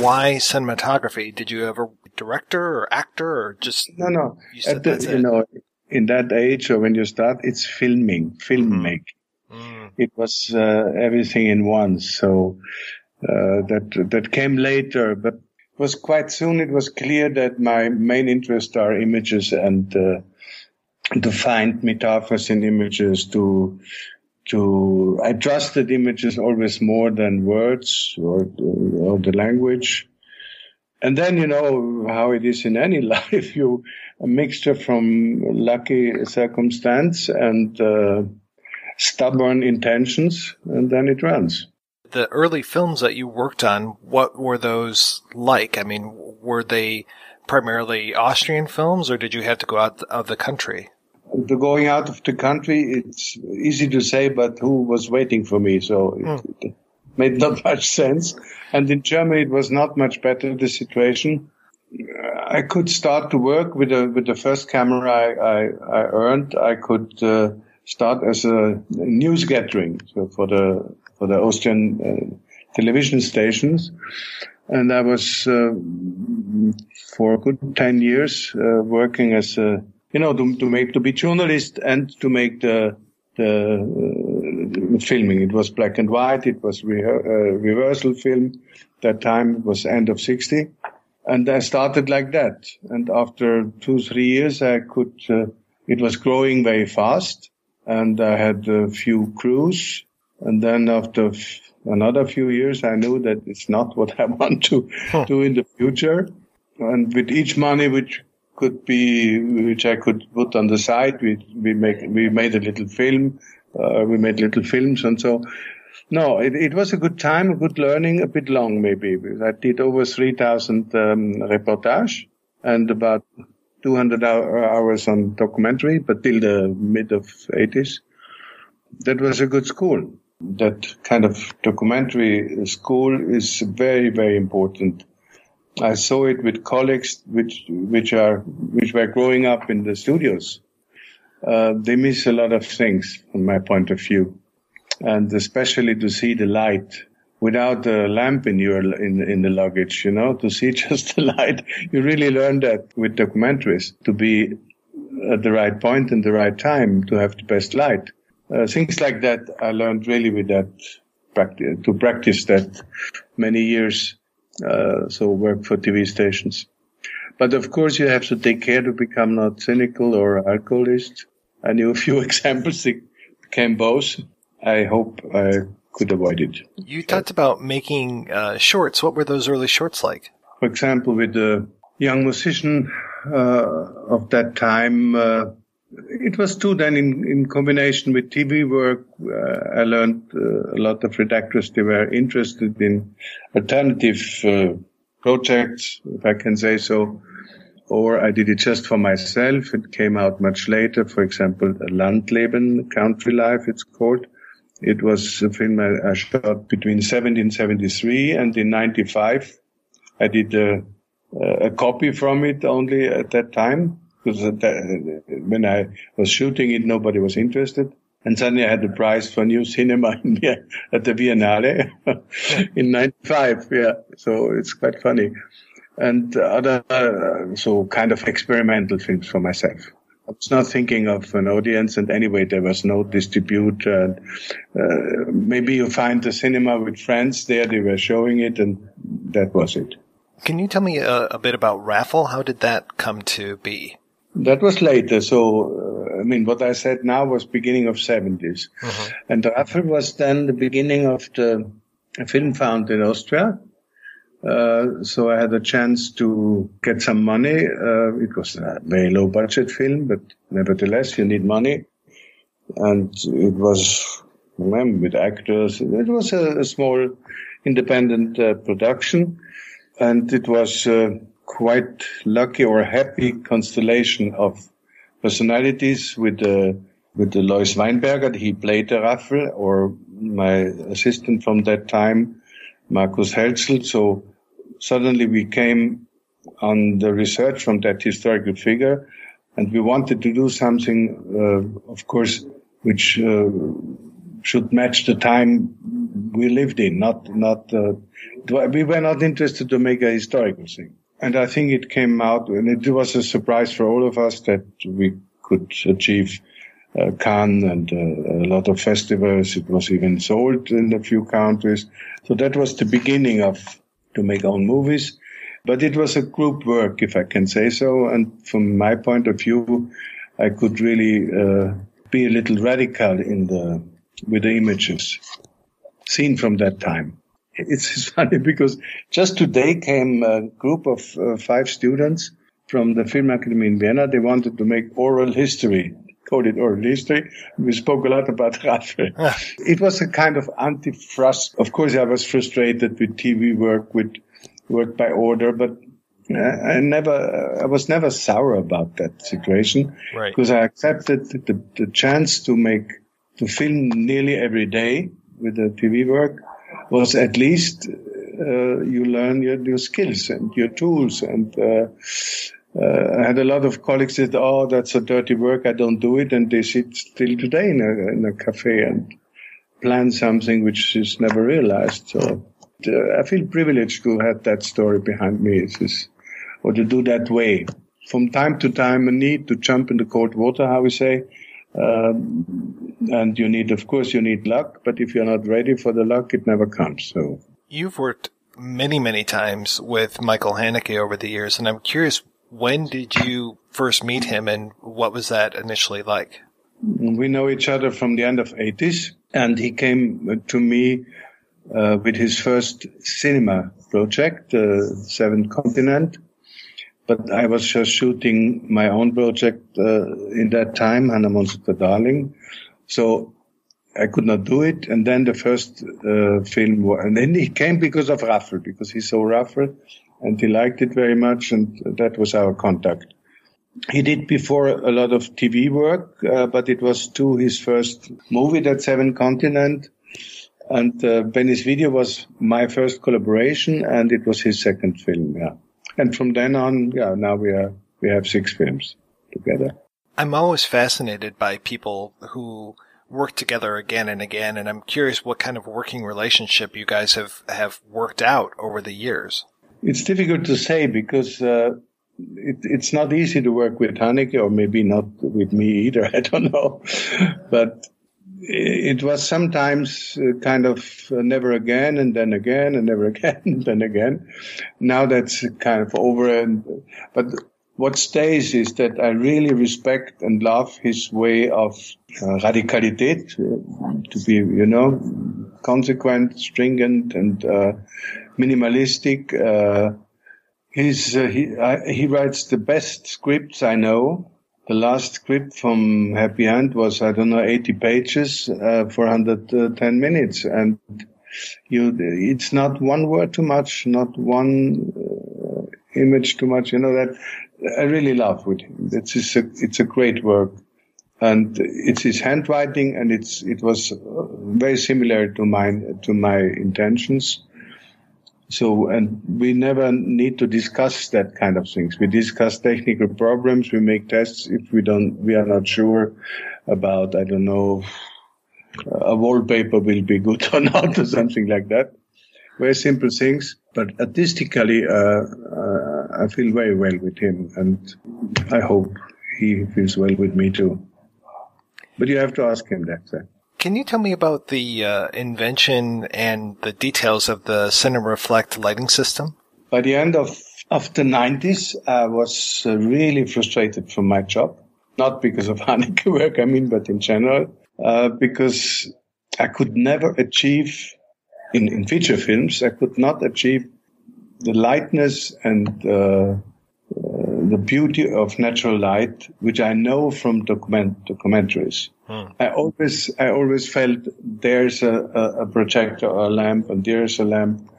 Why cinematography? Did you ever director or actor or just no no? You said the, you know, in that age or when you start, it's filming, filmmaking. It was uh, everything in one. So uh, that that came later, but it was quite soon. It was clear that my main interests are images and uh, to find metaphors in images. To to I trusted images always more than words or or the language. And then you know how it is in any [laughs] life. You a mixture from lucky circumstance and uh, stubborn intentions, and then it runs. the early films that you worked on, what were those like? I mean, were they primarily Austrian films or did you have to go out of the country? The going out of the country, it's easy to say, but who was waiting for me? So it, made not [laughs] much sense. And in Germany, it was not much better, the situation. I could start to work with the, with the first camera I, I, I earned. I could, uh, start as a news gathering so for the, for the Austrian uh, television stations. And I was, uh, for a good 10 years, uh, working as a, you know, to, to make, to be journalist and to make the, the uh, filming. It was black and white. It was re- uh, reversal film. That time it was end of 60. And I started like that. And after two, three years, I could, uh, it was growing very fast and I had a few crews. And then after f- another few years, I knew that it's not what [laughs] I want to huh. do in the future. And with each money which could be, which I could put on the side, we, we make, we made a little film, uh, we made little films and so. No, it, it was a good time, a good learning, a bit long maybe. I did over 3,000 um, reportage and about 200 hours on documentary, but till the mid of 80s. That was a good school. That kind of documentary school is very, very important. I saw it with colleagues which, which are, which were growing up in the studios. Uh, they miss a lot of things from my point of view. And especially to see the light without a lamp in your in in the luggage, you know, to see [laughs] just the light. You really learn that with documentaries to be at the right point and the right time to have the best light. Uh, things like that I learned really with that practice to practice that many years. Uh, so work for TV stations. But of course you have to take care to become not cynical or alcoholist. I knew a few [laughs] examples that became both. I hope I could avoid it. You talked about making uh, shorts. What were those early shorts like? For example, with the young musician uh, of that time, uh, it was too then in, in combination with TV work. Uh, I learned uh, a lot of redactors. They were interested in alternative uh, projects, if I can say so. Or I did it just for myself. It came out much later. For example, Landleben, Country Life, it's called it was a film I, I shot between 1773 and in 95. I did a, a copy from it only at that time because when I was shooting it, nobody was interested. And suddenly I had the prize for new cinema [laughs] at the Biennale in 95. Yeah. So it's quite funny. And other, uh, so kind of experimental films for myself. I was not thinking of an audience, and anyway, there was no distributor. Uh, maybe you find the cinema with friends there; they were showing it, and that was it. Can you tell me a, a bit about Raffl? How did that come to be? That was later. So, uh, I mean, what I said now was beginning of 70s. Uh-huh. And Raffl was then the beginning of the film found in Austria. Uh, so I had a chance to get some money. Uh, it was a very low budget film, but nevertheless, you need money. And it was, remember, with actors. It was a, a small independent uh, production. And it was uh, quite lucky or happy constellation of personalities with the, with the Lois Weinberger. He played the Raffl or my assistant from that time, Markus Helzel. So suddenly we came on the research from that historical figure and we wanted to do something, uh, of course, which uh, should match the time we lived in, not, not, uh, we were not interested to make a historical thing. And I think it came out, and it was a surprise for all of us that we could achieve uh, Cannes and uh, a lot of festivals. It was even sold in a few countries. So that was the beginning of to make own movies. But it was a group work, if I can say so. And from my point of view, I could really uh, be a little radical in the with the images seen from that time. It's [laughs] funny because just today came a group of uh, five students from the Film Academy in Vienna. They wanted to make oral history called it oral history. We spoke a lot about [laughs] Raffl. it was a kind of anti-thrust. Of course, I was frustrated with TV work, with work by order, but I never, I was never sour about that situation. Right. Because I accepted the, the chance to make, to film nearly every day with the TV work was at least uh, you learn your, your skills and your tools. And uh, uh, I had a lot of colleagues that, oh, that's a dirty work. I don't do it. And they sit still today in a, in a cafe and plan something which is never realized. So uh, I feel privileged to have that story behind me. It's just, or to do that way. From time to time, a need to jump in the cold water, how we say. Um, and you need, of course, you need luck, but if you're not ready for the luck, it never comes. So You've worked many, many times with Michael Haneke over the years, and I'm curious, when did you first meet him and what was that initially like? we know each other from the end of 80s, and he came to me uh, with his first cinema project, uh, Seventh Continent. But I was just shooting my own project uh, in that time, Hannah Monster Darling. So I could not do it. And then the first uh, film, and then he came because of Raffl, because he saw Raffl and he liked it very much. And that was our contact. He did before a lot of TV work, uh, but it was to his first movie, that Seven Continent. And uh, Benny's Video was my first collaboration, and it was his second film. Yeah, and from then on, yeah, now we are we have six films together. I'm always fascinated by people who work together again and again, and I'm curious what kind of working relationship you guys have have worked out over the years. It's difficult to say because uh, it, it's not easy to work with Haneke, or maybe not with me either. [laughs] I don't know, but it was sometimes uh, kind of uh, never again, and then again, and never [laughs] again, and then again. Now that's kind of over, and but what stays is that I really respect and love his way of uh, radicalität, uh, to be, you know, consequent, stringent, and uh, minimalistic. Uh, he's uh, he he writes the best scripts I know. The last script from Happy End was I don't know 80 pages uh, for 110 minutes, and you it's not one word too much, not one image too much. You know that I really love him. It's a, it's a great work, and it's his handwriting, and it's it was uh, very similar to mine to my intentions. So, and we never need to discuss that kind of things. We discuss technical problems. We make tests if we don't, we are not sure about, I don't know, a wallpaper will be good [laughs] or not or something like that. Very simple things, but artistically, uh, uh, I feel very well with him and I hope he feels well with me too. But you have to ask him that. Sir. Can you tell me about the uh, invention and the details of the Cinema Reflect lighting system? By the end of, of the 90s, I was uh, really frustrated from my job. Not because of [laughs] Haneke work, I mean, but in general, uh, because I could never achieve, in, in feature films, I could not achieve the lightness and uh, the beauty of natural light, which I know from document documentaries. Hmm. I always I always felt there's a, a, a, projector or a lamp and there's a lamp,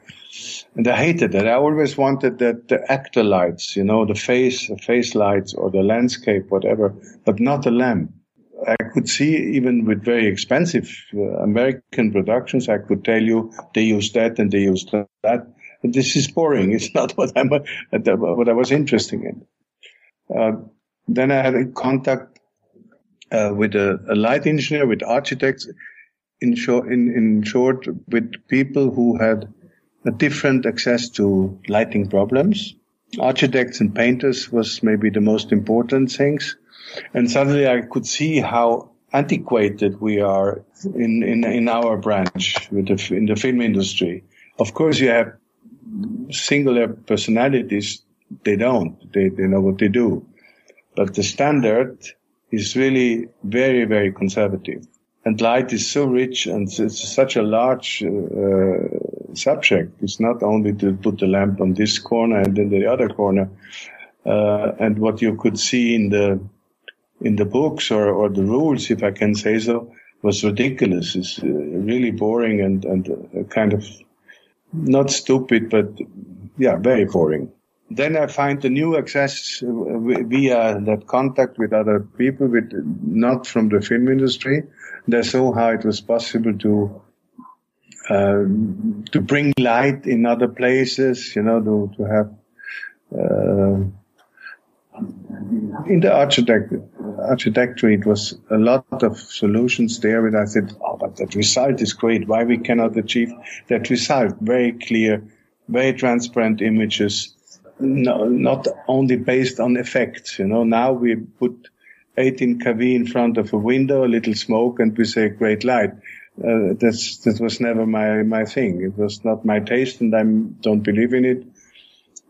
and I hated that. I always wanted that the actor lights, you know, the face the face lights or the landscape, whatever, but not the lamp. I could see even with very expensive uh, American productions, I could tell you they use that and they use that. But this is boring. It's not what I'm what I was interested in. Uh, then I had a contact uh, with a, a, light engineer, with architects, in short, in, in short, with people who had a different access to lighting problems. Architects and painters was maybe the most important things. And suddenly I could see how antiquated we are in, in, in our branch with the, in the film industry. Of course, you have singular personalities they don't. They, they know what they do. But the standard is really very, very conservative. And light is so rich and it's such a large uh, subject. It's not only to put the lamp on this corner and then the other corner. Uh, and what you could see in the in the books or, or the rules, if I can say so, was ridiculous. It's uh, really boring and and uh, kind of not stupid, but yeah, very boring. Then I find the new access uh, via that contact with other people, with not from the film industry. I saw how it was possible to um, to bring light in other places, you know, to, to have, uh, in the architect, architecture, it was a lot of solutions there. And I said, oh, but that result is great. Why we cannot achieve that result? Very clear, very transparent images, no, not only based on effects. You know, now we put 18 kV in front of a window, a little smoke, and we say great light. Uh, that's, that was never my, my thing. It was not my taste and I don't believe in it.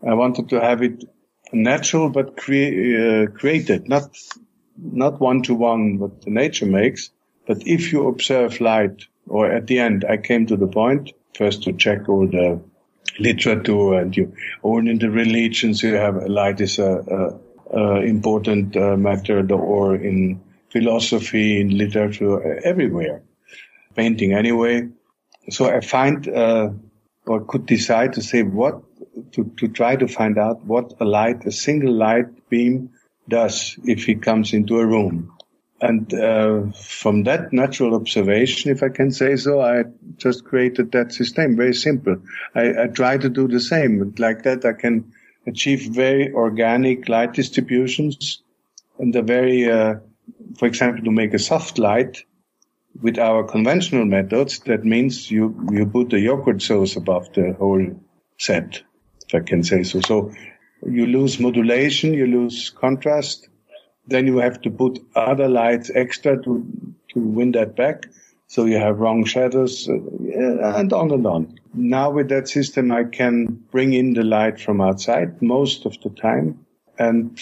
I wanted to have it natural, but uh, created, not, not one to one what the nature makes. But if you observe light, or at the end, I came to the point first to check all the literature and you, all in the religions you have light is a, a, a important uh, matter, or in philosophy, in literature, everywhere painting anyway. So I find, uh, or could decide to say what, to, to try to find out what a light, a single light beam does if it comes into a room. And uh, from that natural observation, if I can say so, I just created that system. Very simple. I, I try to do the same. Like that, I can achieve very organic light distributions and a very, uh, for example, to make a soft light, with our conventional methods, that means you, you put the yogurt sauce above the whole set, I can say so. So you lose modulation, you lose contrast. Then you have to put other lights extra to, to win that back. So you have wrong shadows uh, and on and on. Now with that system, I can bring in the light from outside most of the time and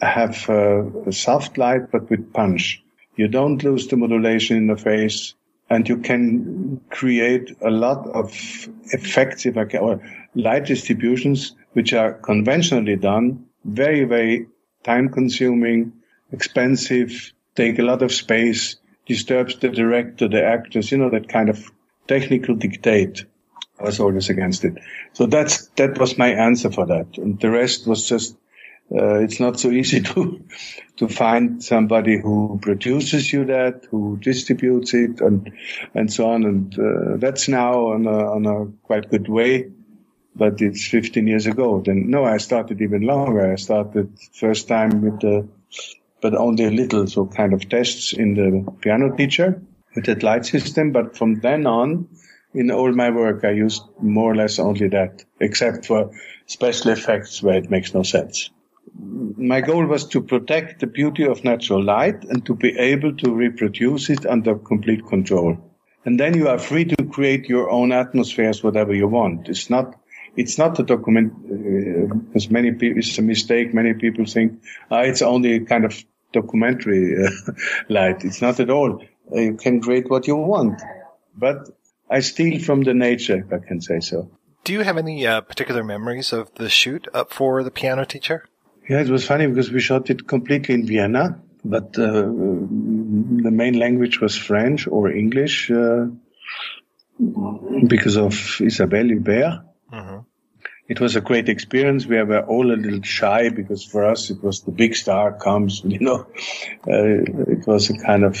have a soft light, but with punch. You don't lose the modulation in the face and you can create a lot of effects, if I can, or light distributions, which are conventionally done, very, very time consuming, expensive, take a lot of space, disturbs the director, the actors, you know, that kind of technical dictate. I was always against it. So that's, that was my answer for that. And the rest was just uh, it's not so easy [laughs] to to find somebody who produces you that, who distributes it, and and so on. And uh, that's now on a, on a quite good way, but it's 15 years ago. Then no, I started even longer. I started first time with the, but only a little, so kind of tests in the piano teacher with that light system. But from then on, in all my work, I used more or less only that, except for special effects where it makes no sense my goal was to protect the beauty of natural light and to be able to reproduce it under complete control. And then you are free to create your own atmospheres, whatever you want. It's not, it's not a document, uh, as many people, it's a mistake. Many people think uh, it's only a kind of documentary uh, [laughs] light. It's not at all. Uh, you can create what you want, but I steal from the nature, if I can say so. Do you have any uh, particular memories of the shoot up for the piano teacher? Yeah, it was funny because we shot it completely in Vienna, but uh, the main language was French or English uh, because of Isabelle Huppert. Mm-hmm. It was a great experience. We were all a little shy because for us it was the big star comes, [laughs] you know. Uh, it was a kind of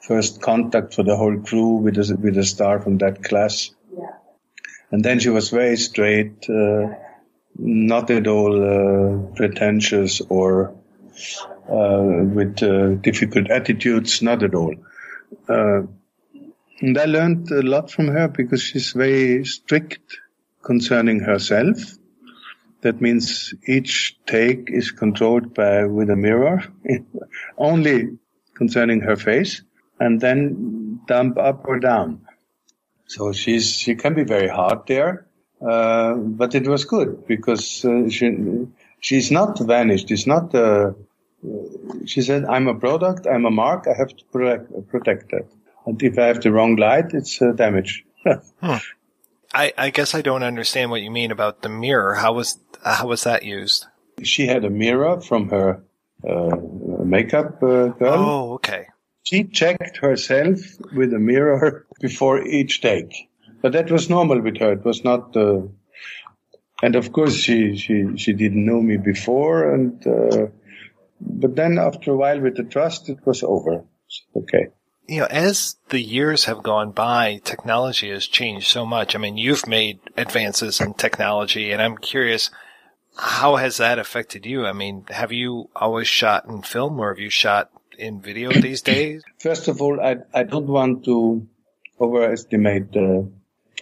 first contact for the whole crew with a, with a star from that class. Yeah. And then she was very straight. Uh, not at all uh, pretentious or uh, with uh, difficult attitudes, not at all. Uh, and I learned a lot from her because she's very strict concerning herself. That means each take is controlled by with a mirror, [laughs] only concerning her face, and then dump up or down. So she's she can be very hard there, uh, but it was good because uh, she she's not vanished. It's not. Uh, she said, "I'm a product. I'm a mark. I have to protect, protect that. And if I have the wrong light, it's uh, damage." [laughs] hmm. I, I guess I don't understand what you mean about the mirror. How was how was that used? She had a mirror from her uh, makeup girl. Oh, okay. She checked herself with a mirror before each take. But that was normal with her. It was not, uh, and of course she, she, she didn't know me before. And, uh, but then after a while with the trust, it was over. Okay. You know, as the years have gone by, technology has changed so much. I mean, you've made advances in technology, and I'm curious, how has that affected you? I mean, have you always shot in film, or have you shot in video [clears throat] these days? First of all, I I don't want to overestimate the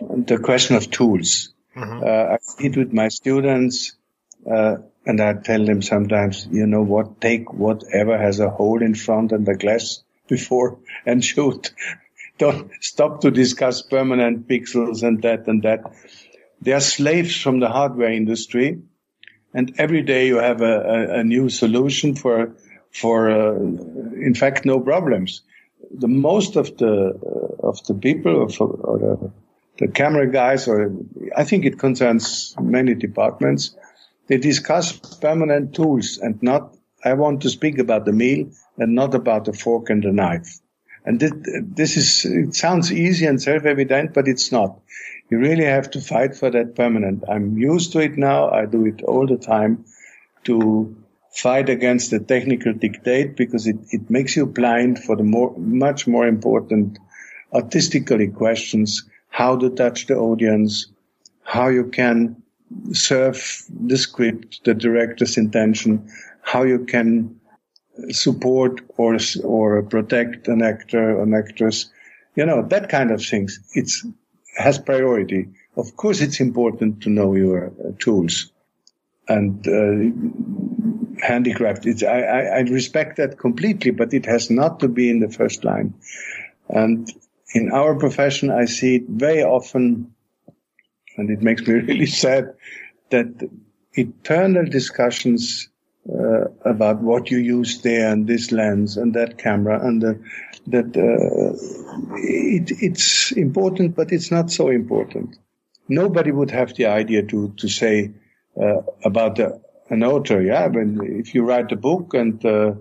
the question of tools. Mm-hmm. Uh, I sit with my students, uh, and I tell them sometimes, you know what, take whatever has a hole in front and the glass before and shoot. Don't stop to discuss permanent pixels and that and that. They are slaves from the hardware industry. And every day you have a, a, a new solution for, for, uh, in fact, no problems. The most of the, uh, of the people or, or the, the camera guys, or I think it concerns many departments, they discuss permanent tools and not, I want to speak about the meal and not about the fork and the knife. And this, is, it sounds easy and self-evident, but it's not. You really have to fight for that permanent. I'm used to it now. I do it all the time to fight against the technical dictate because it, it makes you blind for the more, much more important artistically questions, how to touch the audience, how you can serve the script, the director's intention, how you can support or or protect an actor, an actress, you know that kind of things. It's has priority. Of course, it's important to know your uh, tools and uh, handicraft. It's, I, I, I respect that completely, but it has not to be in the first line. And in our profession, I see it very often, and it makes me [laughs] really sad that eternal discussions uh, about what you use there and this lens and that camera and the, that uh, it, it's important, but it's not so important. Nobody would have the idea to to say uh, about the, an author. Yeah, but if you write a book and uh,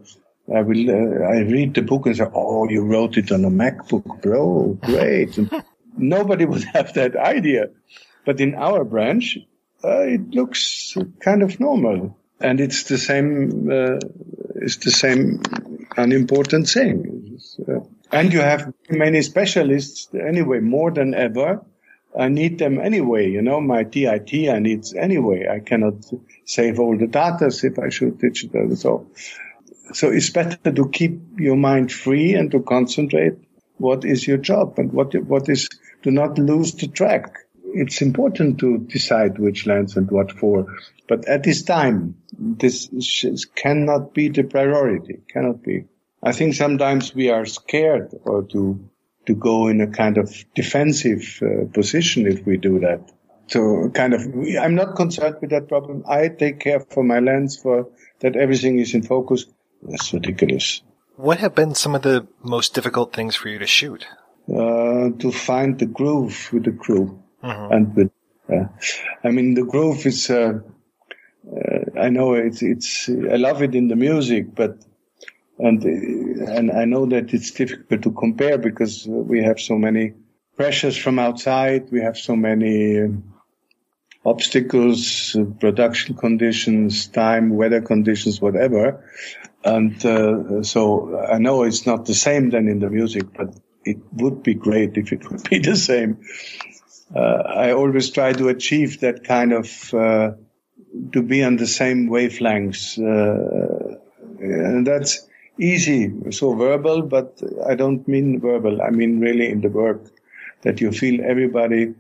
I will, uh, I read the book and say, "Oh, you wrote it on a MacBook Pro, great." [laughs] nobody would have that idea, but in our branch, uh, it looks kind of normal and it's the same. Uh, it's the same unimportant thing. And you have many specialists anyway, more than ever. I need them anyway. You know, my DIT I need anyway. I cannot save all the data if I shoot digital. So, so it's better to keep your mind free and to concentrate. What is your job and what what is to not lose the track it's important to decide which lens and what for. But at this time, this cannot be the priority. Cannot be. I think sometimes we are scared or to to go in a kind of defensive uh, position if we do that. So kind of, I'm not concerned with that problem. I take care for my lens for that everything is in focus. That's ridiculous. What have been some of the most difficult things for you to shoot? Uh, to find the groove with the crew. Mhm. and uh, I mean, the groove is, uh, uh, I know it's, it's, I love it in the music, but, and, and I know that it's difficult to compare because we have so many pressures from outside. We have so many um, obstacles, uh, production conditions, time, weather conditions, whatever. And, uh, so I know it's not the same than in the music, but it would be great if it would be [laughs] the same I always try to achieve that kind of uh, to be on the same wavelengths, uh, and that's easy. So verbal, but I don't mean verbal. I mean really in the work that you feel everybody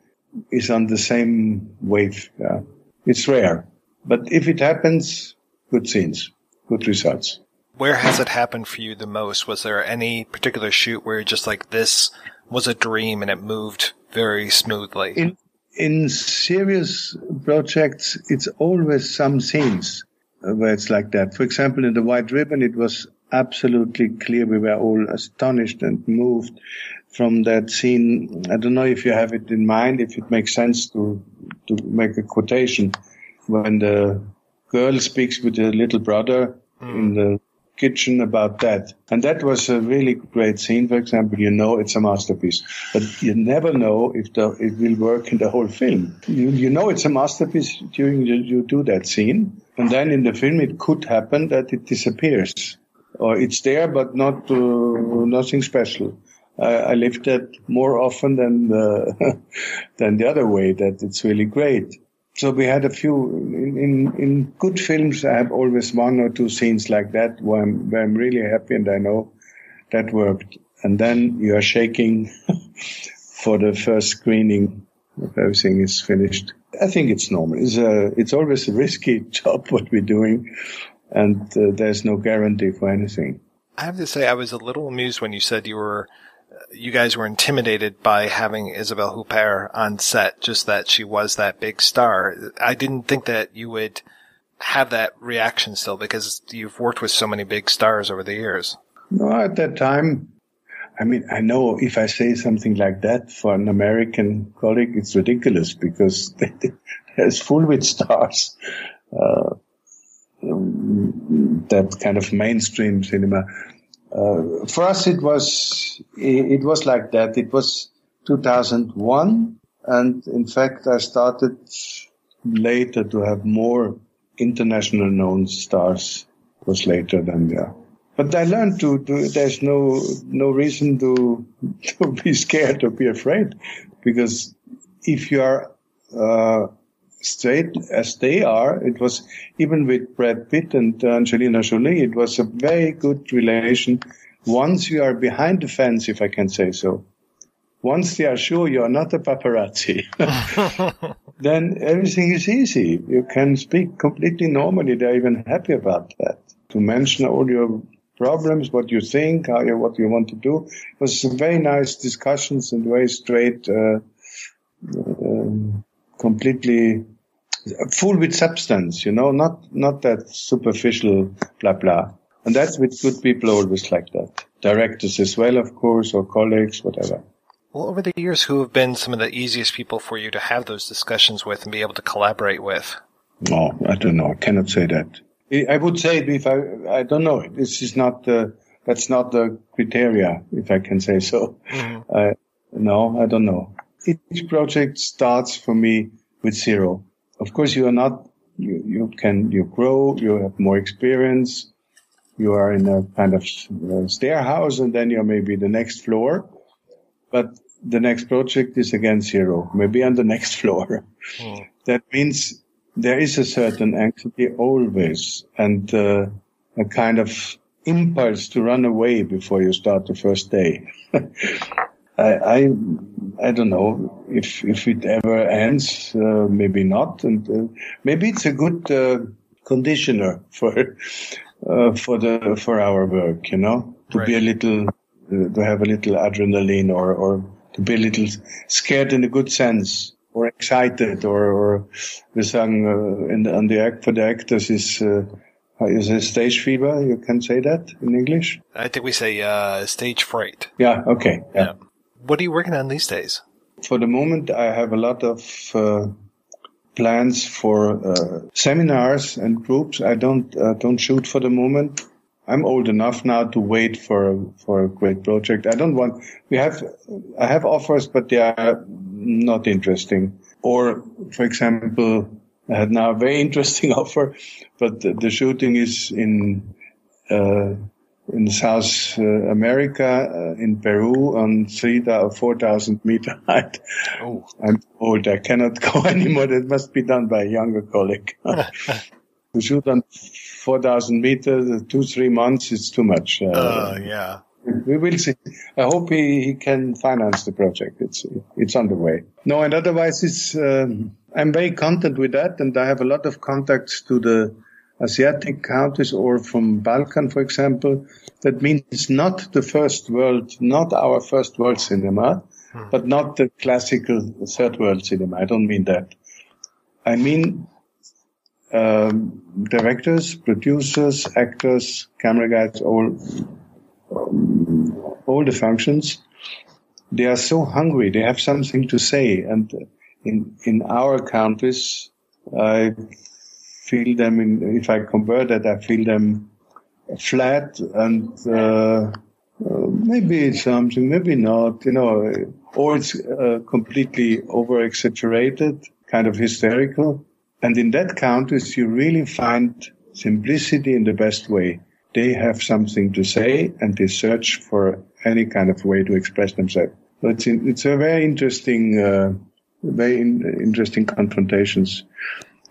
is on the same wave. Yeah. It's rare, but if it happens, good scenes, good results. Where has it happened for you the most? Was there any particular shoot where you're just like this was a dream and it moved very smoothly? In in serious projects, it's always some scenes where it's like that. For example, in the White Ribbon, it was absolutely clear. We were all astonished and moved from that scene. I don't know if you have it in mind, if it makes sense to to make a quotation when the girl speaks with her little brother in hmm. the kitchen about that. And that was a really great scene. For example, you know it's a masterpiece, but you never know if the, it will work in the whole film. You, you know it's a masterpiece during you, you do that scene. And then in the film, it could happen that it disappears or it's there, but not, uh, nothing special. I, live that more often than the, [laughs] than the other way. That it's really great. So we had a few in, in, in good films. I have always one or two scenes like that where I'm, where I'm really happy and I know that worked. And then you are shaking [laughs] for the first screening everything is finished. I think it's normal. It's a, it's always a risky [laughs] job what we're doing, and uh, there's no guarantee for anything. I have to say, I was a little amused when you said you were, you guys were intimidated by having Isabelle Huppert on set, just that she was that big star. I didn't think that you would have that reaction still because you've worked with so many big stars over the years. No, at that time, I mean, I know if I say something like that for an American colleague, it's ridiculous because [laughs] it's full with stars. Uh, that kind of mainstream cinema. Uh, for us, it was it was like that. It was 2001, and in fact, I started later to have more international known stars. It was later than yeah. But I learned to, to there's no no reason to [laughs] to be scared or be afraid, because if you are uh, straight as they are, it was even with Brad Pitt and Angelina Jolie, it was a very good relation. Once you are behind the fence, if I can say so, once they are sure you are not a paparazzi, [laughs] then everything is easy. You can speak completely normally. They're even happy about that. To mention all your problems, what you think, how you, what you want to do. It was very nice discussions and very straight, uh, um, completely full with substance, you know, not, not that superficial blah blah. And that's with good people always like that. Directors as well, of course, or colleagues, whatever. Well, over the years, who have been some of the easiest people for you to have those discussions with and be able to collaborate with? No, I don't know. I cannot say that. I would say if I, I don't know. This is not the, that's not the criteria, if I can say so. Mm-hmm. Uh, no, I don't know. Each project starts for me with zero. Of course, you are not, you, you can, you grow, you have more experience. You are in a kind of uh, stair house and then you're maybe the next floor. But the next project is again zero, maybe on the [laughs] next floor. Mm. That means there is a certain anxiety always and uh, a kind of impulse to run away before you start the first day. [laughs] I, I, I don't know if if it ever ends. Uh, maybe not, and uh, maybe it's a good uh, conditioner for uh, for the for our work. You know, to right. be a little, uh, to have a little adrenaline, or or to be a little scared in a good sense or excited or, or we sang uh, in the, on the act for the actors is uh, is a stage fever. You can say that in English. I think we say uh, stage fright. Yeah. Okay. Yeah. yeah. What are you working on these days? For the moment, I have a lot of uh, plans for uh, seminars and groups. I don't uh, don't shoot for the moment. I'm old enough now to wait for for a great project. I don't want. We have I have offers, but they are not interesting. Or, for example, I had now a very [laughs] interesting [laughs] offer, but the, the shooting is in uh, in South uh, America, uh, in Peru, on three or four thousand meter [laughs] height. Oh. I'm old. I cannot [laughs] go anymore. That must be done by a younger colleague. [laughs] to shoot on four thousand meters, two three months, it's too much. Uh, yeah we will see. I hope he, he can finance the project. It's it's underway. No, and otherwise, it's um, I'm very content with that, and I have a lot of contacts to the Asiatic countries or from Balkan, for example. That means not the first world, not our first world cinema, hmm. but not the classical third world cinema. I don't mean that. I mean um, directors, producers, actors, camera guys, all um, all the functions, they are so hungry. They have something to say. And in, in our countries, I feel them in, if I convert it, I feel them flat and, uh, uh, maybe something, maybe not, you know, or it's uh, completely over exaggerated, kind of hysterical. And in that countries, you really find simplicity in the best way they have something to say and they search for any kind of way to express themselves. But it's in, it's a very interesting, uh, very in, interesting confrontations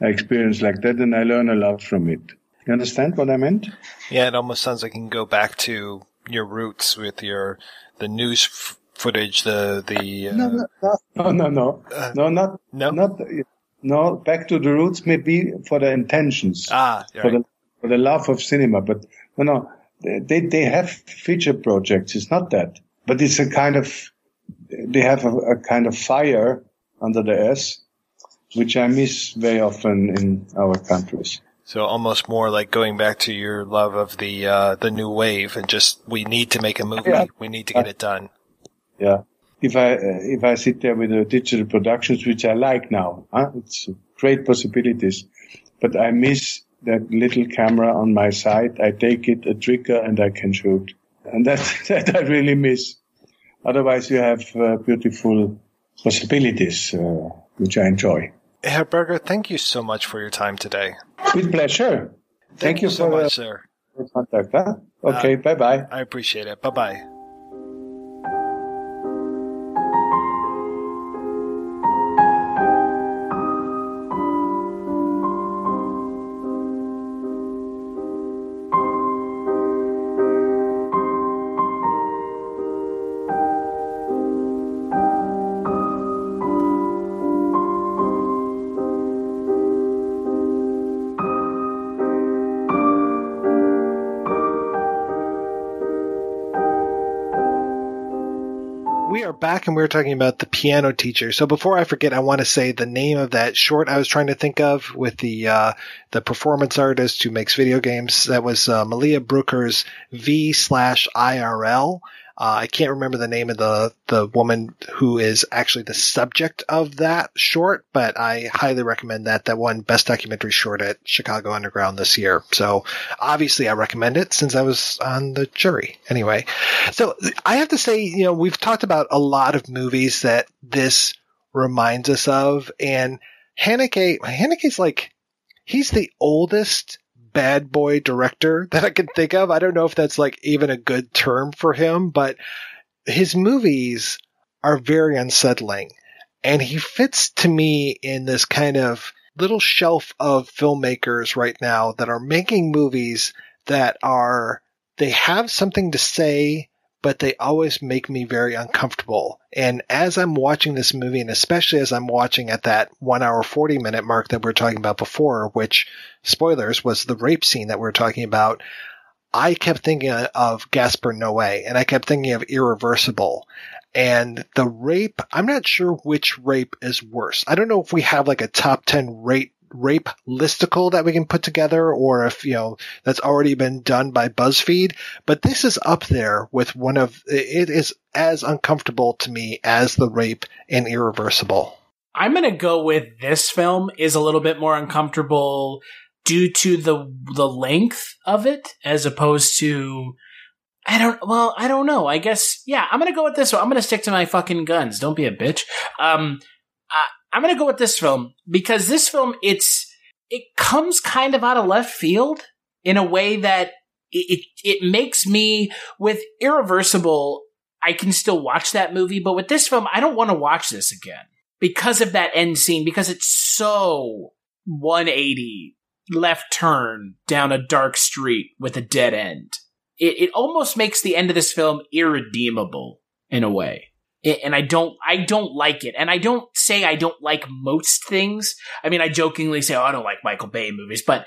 experience like that, and I learn a lot from it. You understand what I meant? Yeah, it almost sounds like you can go back to your roots with your the news f- footage, the the. Uh, no, no, no, no, no, Uh, no, not no, not no. Back to the roots, maybe for the intentions, ah, for the for the love of cinema, but no, no, they they have feature projects. It's not that, but it's a kind of they have a, a kind of fire under the S, which I miss very often in our countries. So almost more like going back to your love of the uh, the new wave, and just we need to make a movie. Yeah. We need to get it done. Yeah. If I uh, if I sit there with the digital productions, which I like now, huh? it's great possibilities, but I miss that little camera on my side. I take it a trigger and I can shoot, and that [laughs] that I really miss. Otherwise, you have uh, beautiful possibilities, uh, which I enjoy. Herr Berger, thank you so much for your time today. With pleasure. Thank, you, so much, sir. contact. Huh? Okay, Uh, bye bye. I appreciate it. Bye bye. Back and we are talking about the piano teacher. So before I forget, I want to say the name of that short I was trying to think of with the uh, the performance artist who makes video games. That was uh, Malia Brooker's V slash IRL. Uh, I can't remember the name of the the woman who is actually the subject of that short, but I highly recommend that. That won Best Documentary Short at Chicago Underground this year. So obviously I recommend it since I was on the jury. Anyway, so I have to say, you know, we've talked about a lot of movies that this reminds us of, and Haneke, Haneke's like, he's the oldest bad boy director [laughs] that I can think of. I don't know if that's like even a good term for him, but his movies are very unsettling. And he fits to me in this kind of little shelf of filmmakers right now that are making movies that are, they have something to say, but they always make me very uncomfortable. And as I'm watching this movie, and especially as I'm watching at that one hour, 40 minute mark that we are talking about before, which spoilers was the rape scene that we are talking about, I kept thinking of Gaspar Noé and I kept thinking of Irreversible. And the rape, I'm not sure which rape is worse. I don't know if we have like a top 10 rape rape listicle that we can put together or if, you know, that's already been done by BuzzFeed, but this is up there with one of, it is as uncomfortable to me as the rape in Irreversible. I'm going to go with this film is a little bit more uncomfortable due to the the length of it as opposed to I don't well, I don't know. I guess yeah, I'm going to go with this one. I'm going to stick to my fucking guns. Don't be a bitch. Um uh, I'm going to go with this film because this film it's it comes kind of out of left field in a way that it, it, it makes me with irreversible I can still watch that movie, but with this film I don't want to watch this again because of that end scene because it's so 180 left turn down a dark street with a dead end. It, it almost makes the end of this film irredeemable in a way. And I don't, I don't like it. And I don't say I don't like most things. I mean, I jokingly say, oh, I don't like Michael Bay movies, but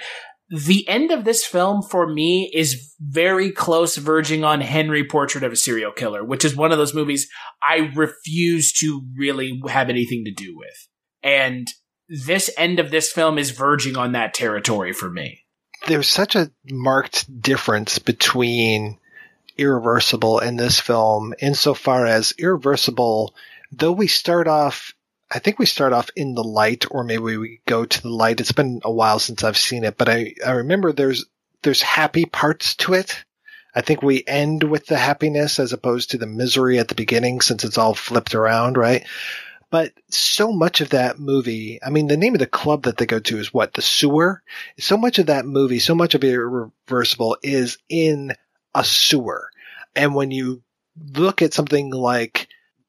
the end of this film for me is very close verging on Henry Portrait of a Serial Killer, which is one of those movies I refuse to really have anything to do with. And this end of this film is verging on that territory for me. There's such a marked difference between Irreversible in this film insofar as Irreversible, though we start off I think we start off in the light, or maybe we go to the light. It's been a while since I've seen it, but I, I remember there's there's happy parts to it. I think we end with the happiness as opposed to the misery at the beginning, since it's all flipped around, right? But so much of that movie, I mean, the name of the club that they go to is what? The sewer? So much of that movie, so much of Irreversible is in a sewer. And when you look at something like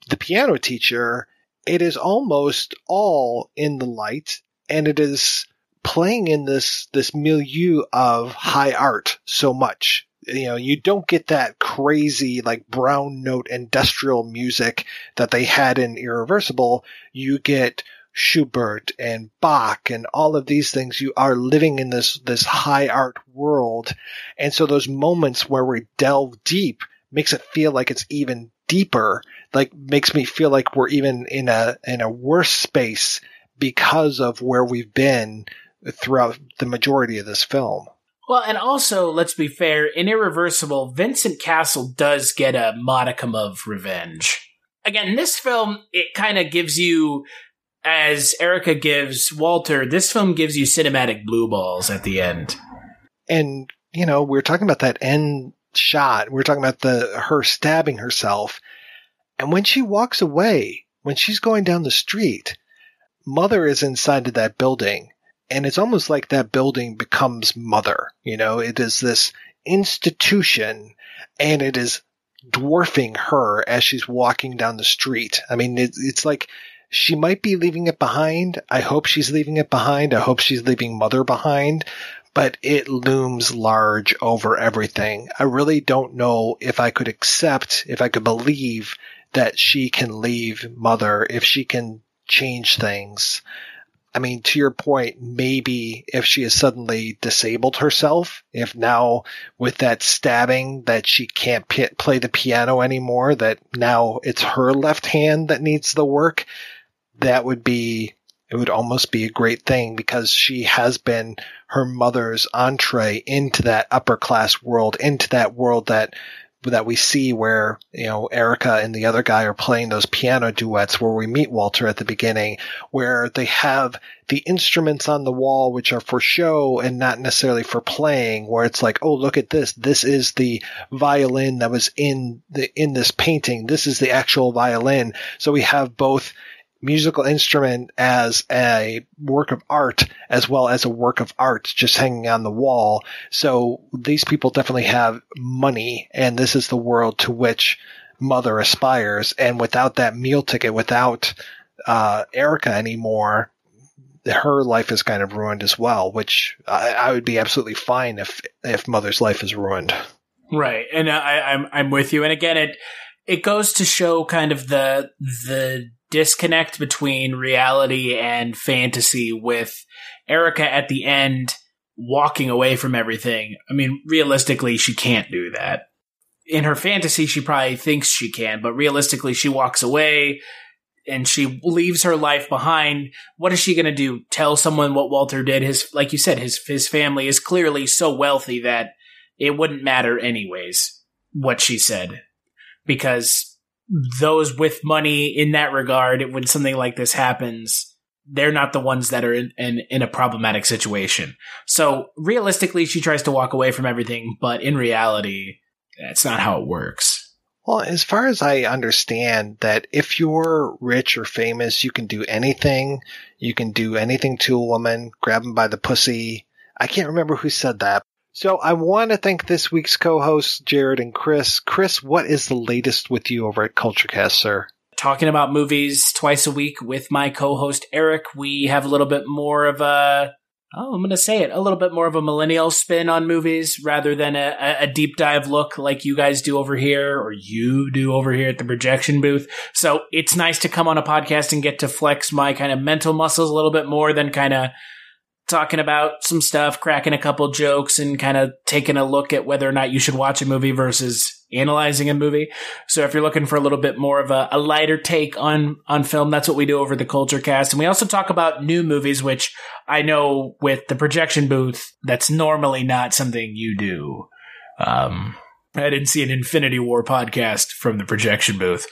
the piano teacher, it is almost all in the light and it is playing in this, this milieu of high art so much. You know, you don't get that crazy, like brown note industrial music that they had in Irreversible. You get Schubert and Bach and all of these things. You are living in this, this high art world. And so those moments where we delve deep makes it feel like it's even deeper, like makes me feel like we're even in a, in a worse space because of where we've been throughout the majority of this film. Well, and also, let's be fair, in Irreversible, Vincent Cassel does get a modicum of revenge. Again, this film, it kind of gives you, as Erica gives Walter, this film gives you cinematic blue balls at the end. And, you know, we are talking about that end shot. We are talking about the, her stabbing herself. And when she walks away, when she's going down the street, Mother is inside of that building and it's almost like that building becomes mother. You know, it is this institution and it is dwarfing her as she's walking down the street. I mean, it, it's like she might be leaving it behind. I hope she's leaving it behind. I hope she's leaving mother behind, but it looms large over everything. I really don't know if I could accept, if I could believe that she can leave mother, if she can change things. I mean, to your point, maybe if she has suddenly disabled herself, if now with that stabbing that she can't p- play the piano anymore, that now it's her left hand that needs the work, that would be, it would almost be a great thing because she has been her mother's entree into that upper class world, into that world that that we see where, you know, Erica and the other guy are playing those piano duets where we meet Walter at the beginning, where they have the instruments on the wall, which are for show and not necessarily for playing, where it's like, oh, look at this. This is the violin that was in the, in this painting. This is the actual violin. So we have both musical instrument as a work of art as well as a work of art just hanging on the wall. So these people definitely have money and this is the world to which mother aspires. And without that meal ticket, without, uh, Erica anymore, her life is kind of ruined as well, which I, I would be absolutely fine if, if mother's life is ruined. Right. And I, I'm, I'm with you. And again, it, it goes to show kind of the, the disconnect between reality and fantasy with Erica at the end walking away from everything. I mean, realistically, she can't do that. In her fantasy, she probably thinks she can, but realistically, she walks away and she leaves her life behind. What is she going to do? Tell someone what Walter did? His, like you said, his, his family is clearly so wealthy that it wouldn't matter anyways what she said because those with money in that regard, when something like this happens, they're not the ones that are in, in, in, a problematic situation. So realistically, she tries to walk away from everything, but in reality, that's not how it works. Well, as far as I understand that if you're rich or famous, you can do anything. You can do anything to a woman, grab them by the pussy. I can't remember who said that, so I want to thank this week's co-hosts, Jared and Chris. Chris, what is the latest with you over at Kulturecast, sir? Talking about movies twice a week with my co-host Eric. We have a little bit more of a oh, I'm going to say it, a little bit more of a millennial spin on movies rather than a, a, deep dive look like you guys do over here or you do over here at the projection booth. So it's nice to come on a podcast and get to flex my kind of mental muscles a little bit more than kind of talking about some stuff, cracking a couple jokes, and kind of taking a look at whether or not you should watch a movie versus analyzing a movie. So if you're looking for a little bit more of a, a, lighter take on on film, that's what we do over the Kulturecast. And we also talk about new movies, which I know with the projection booth, that's normally not something you do. Um, I didn't see an Infinity War podcast from the projection booth.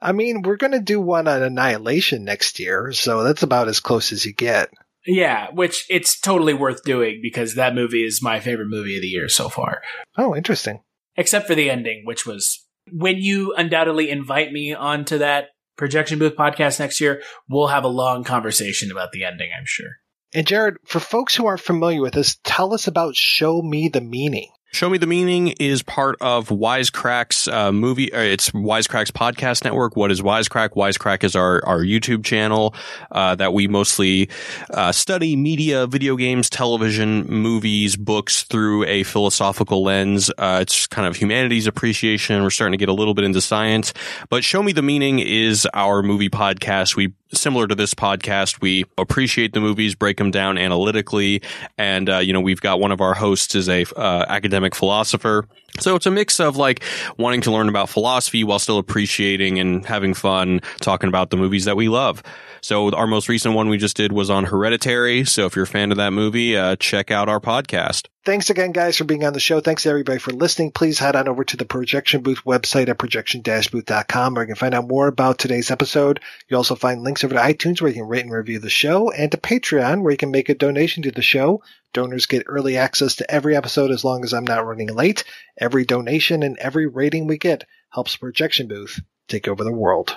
I mean, we're going to do one on Annihilation next year, so that's about as close as you get. Yeah, which it's totally worth doing because that movie is my favorite movie of the year so far. Oh, interesting. Except for the ending, which was when you undoubtedly invite me onto that projection booth podcast next year, we'll have a long conversation about the ending, I'm sure. And Jared, for folks who aren't familiar with this, tell us about Show Me the Meaning. Show Me the Meaning is part of Wisecrack's uh, movie. Uh, it's Wisecrack's podcast network. What is Wisecrack? Wisecrack is our, our YouTube channel uh, that we mostly uh, study media, video games, television, movies, books through a philosophical lens. Uh, it's kind of humanities appreciation. We're starting to get a little bit into science. But Show Me the Meaning is our movie podcast. We similar to this podcast, we appreciate the movies, break them down analytically, and uh, you know we've got one of our hosts is a uh, academic philosopher. So it's a mix of like wanting to learn about philosophy while still appreciating and having fun talking about the movies that we love. So our most recent one we just did was on Hereditary. So if you're a fan of that movie, uh, check out our podcast. Thanks again, guys, for being on the show. Thanks everybody for listening. Please head on over to the Projection Booth website at projection-booth.com where you can find out more about today's episode. You'll also find links over to iTunes where you can rate and review the show and to Patreon where you can make a donation to the show. Donors get early access to every episode as long as I'm not running late. Every donation and every rating we get helps Projection Booth take over the world.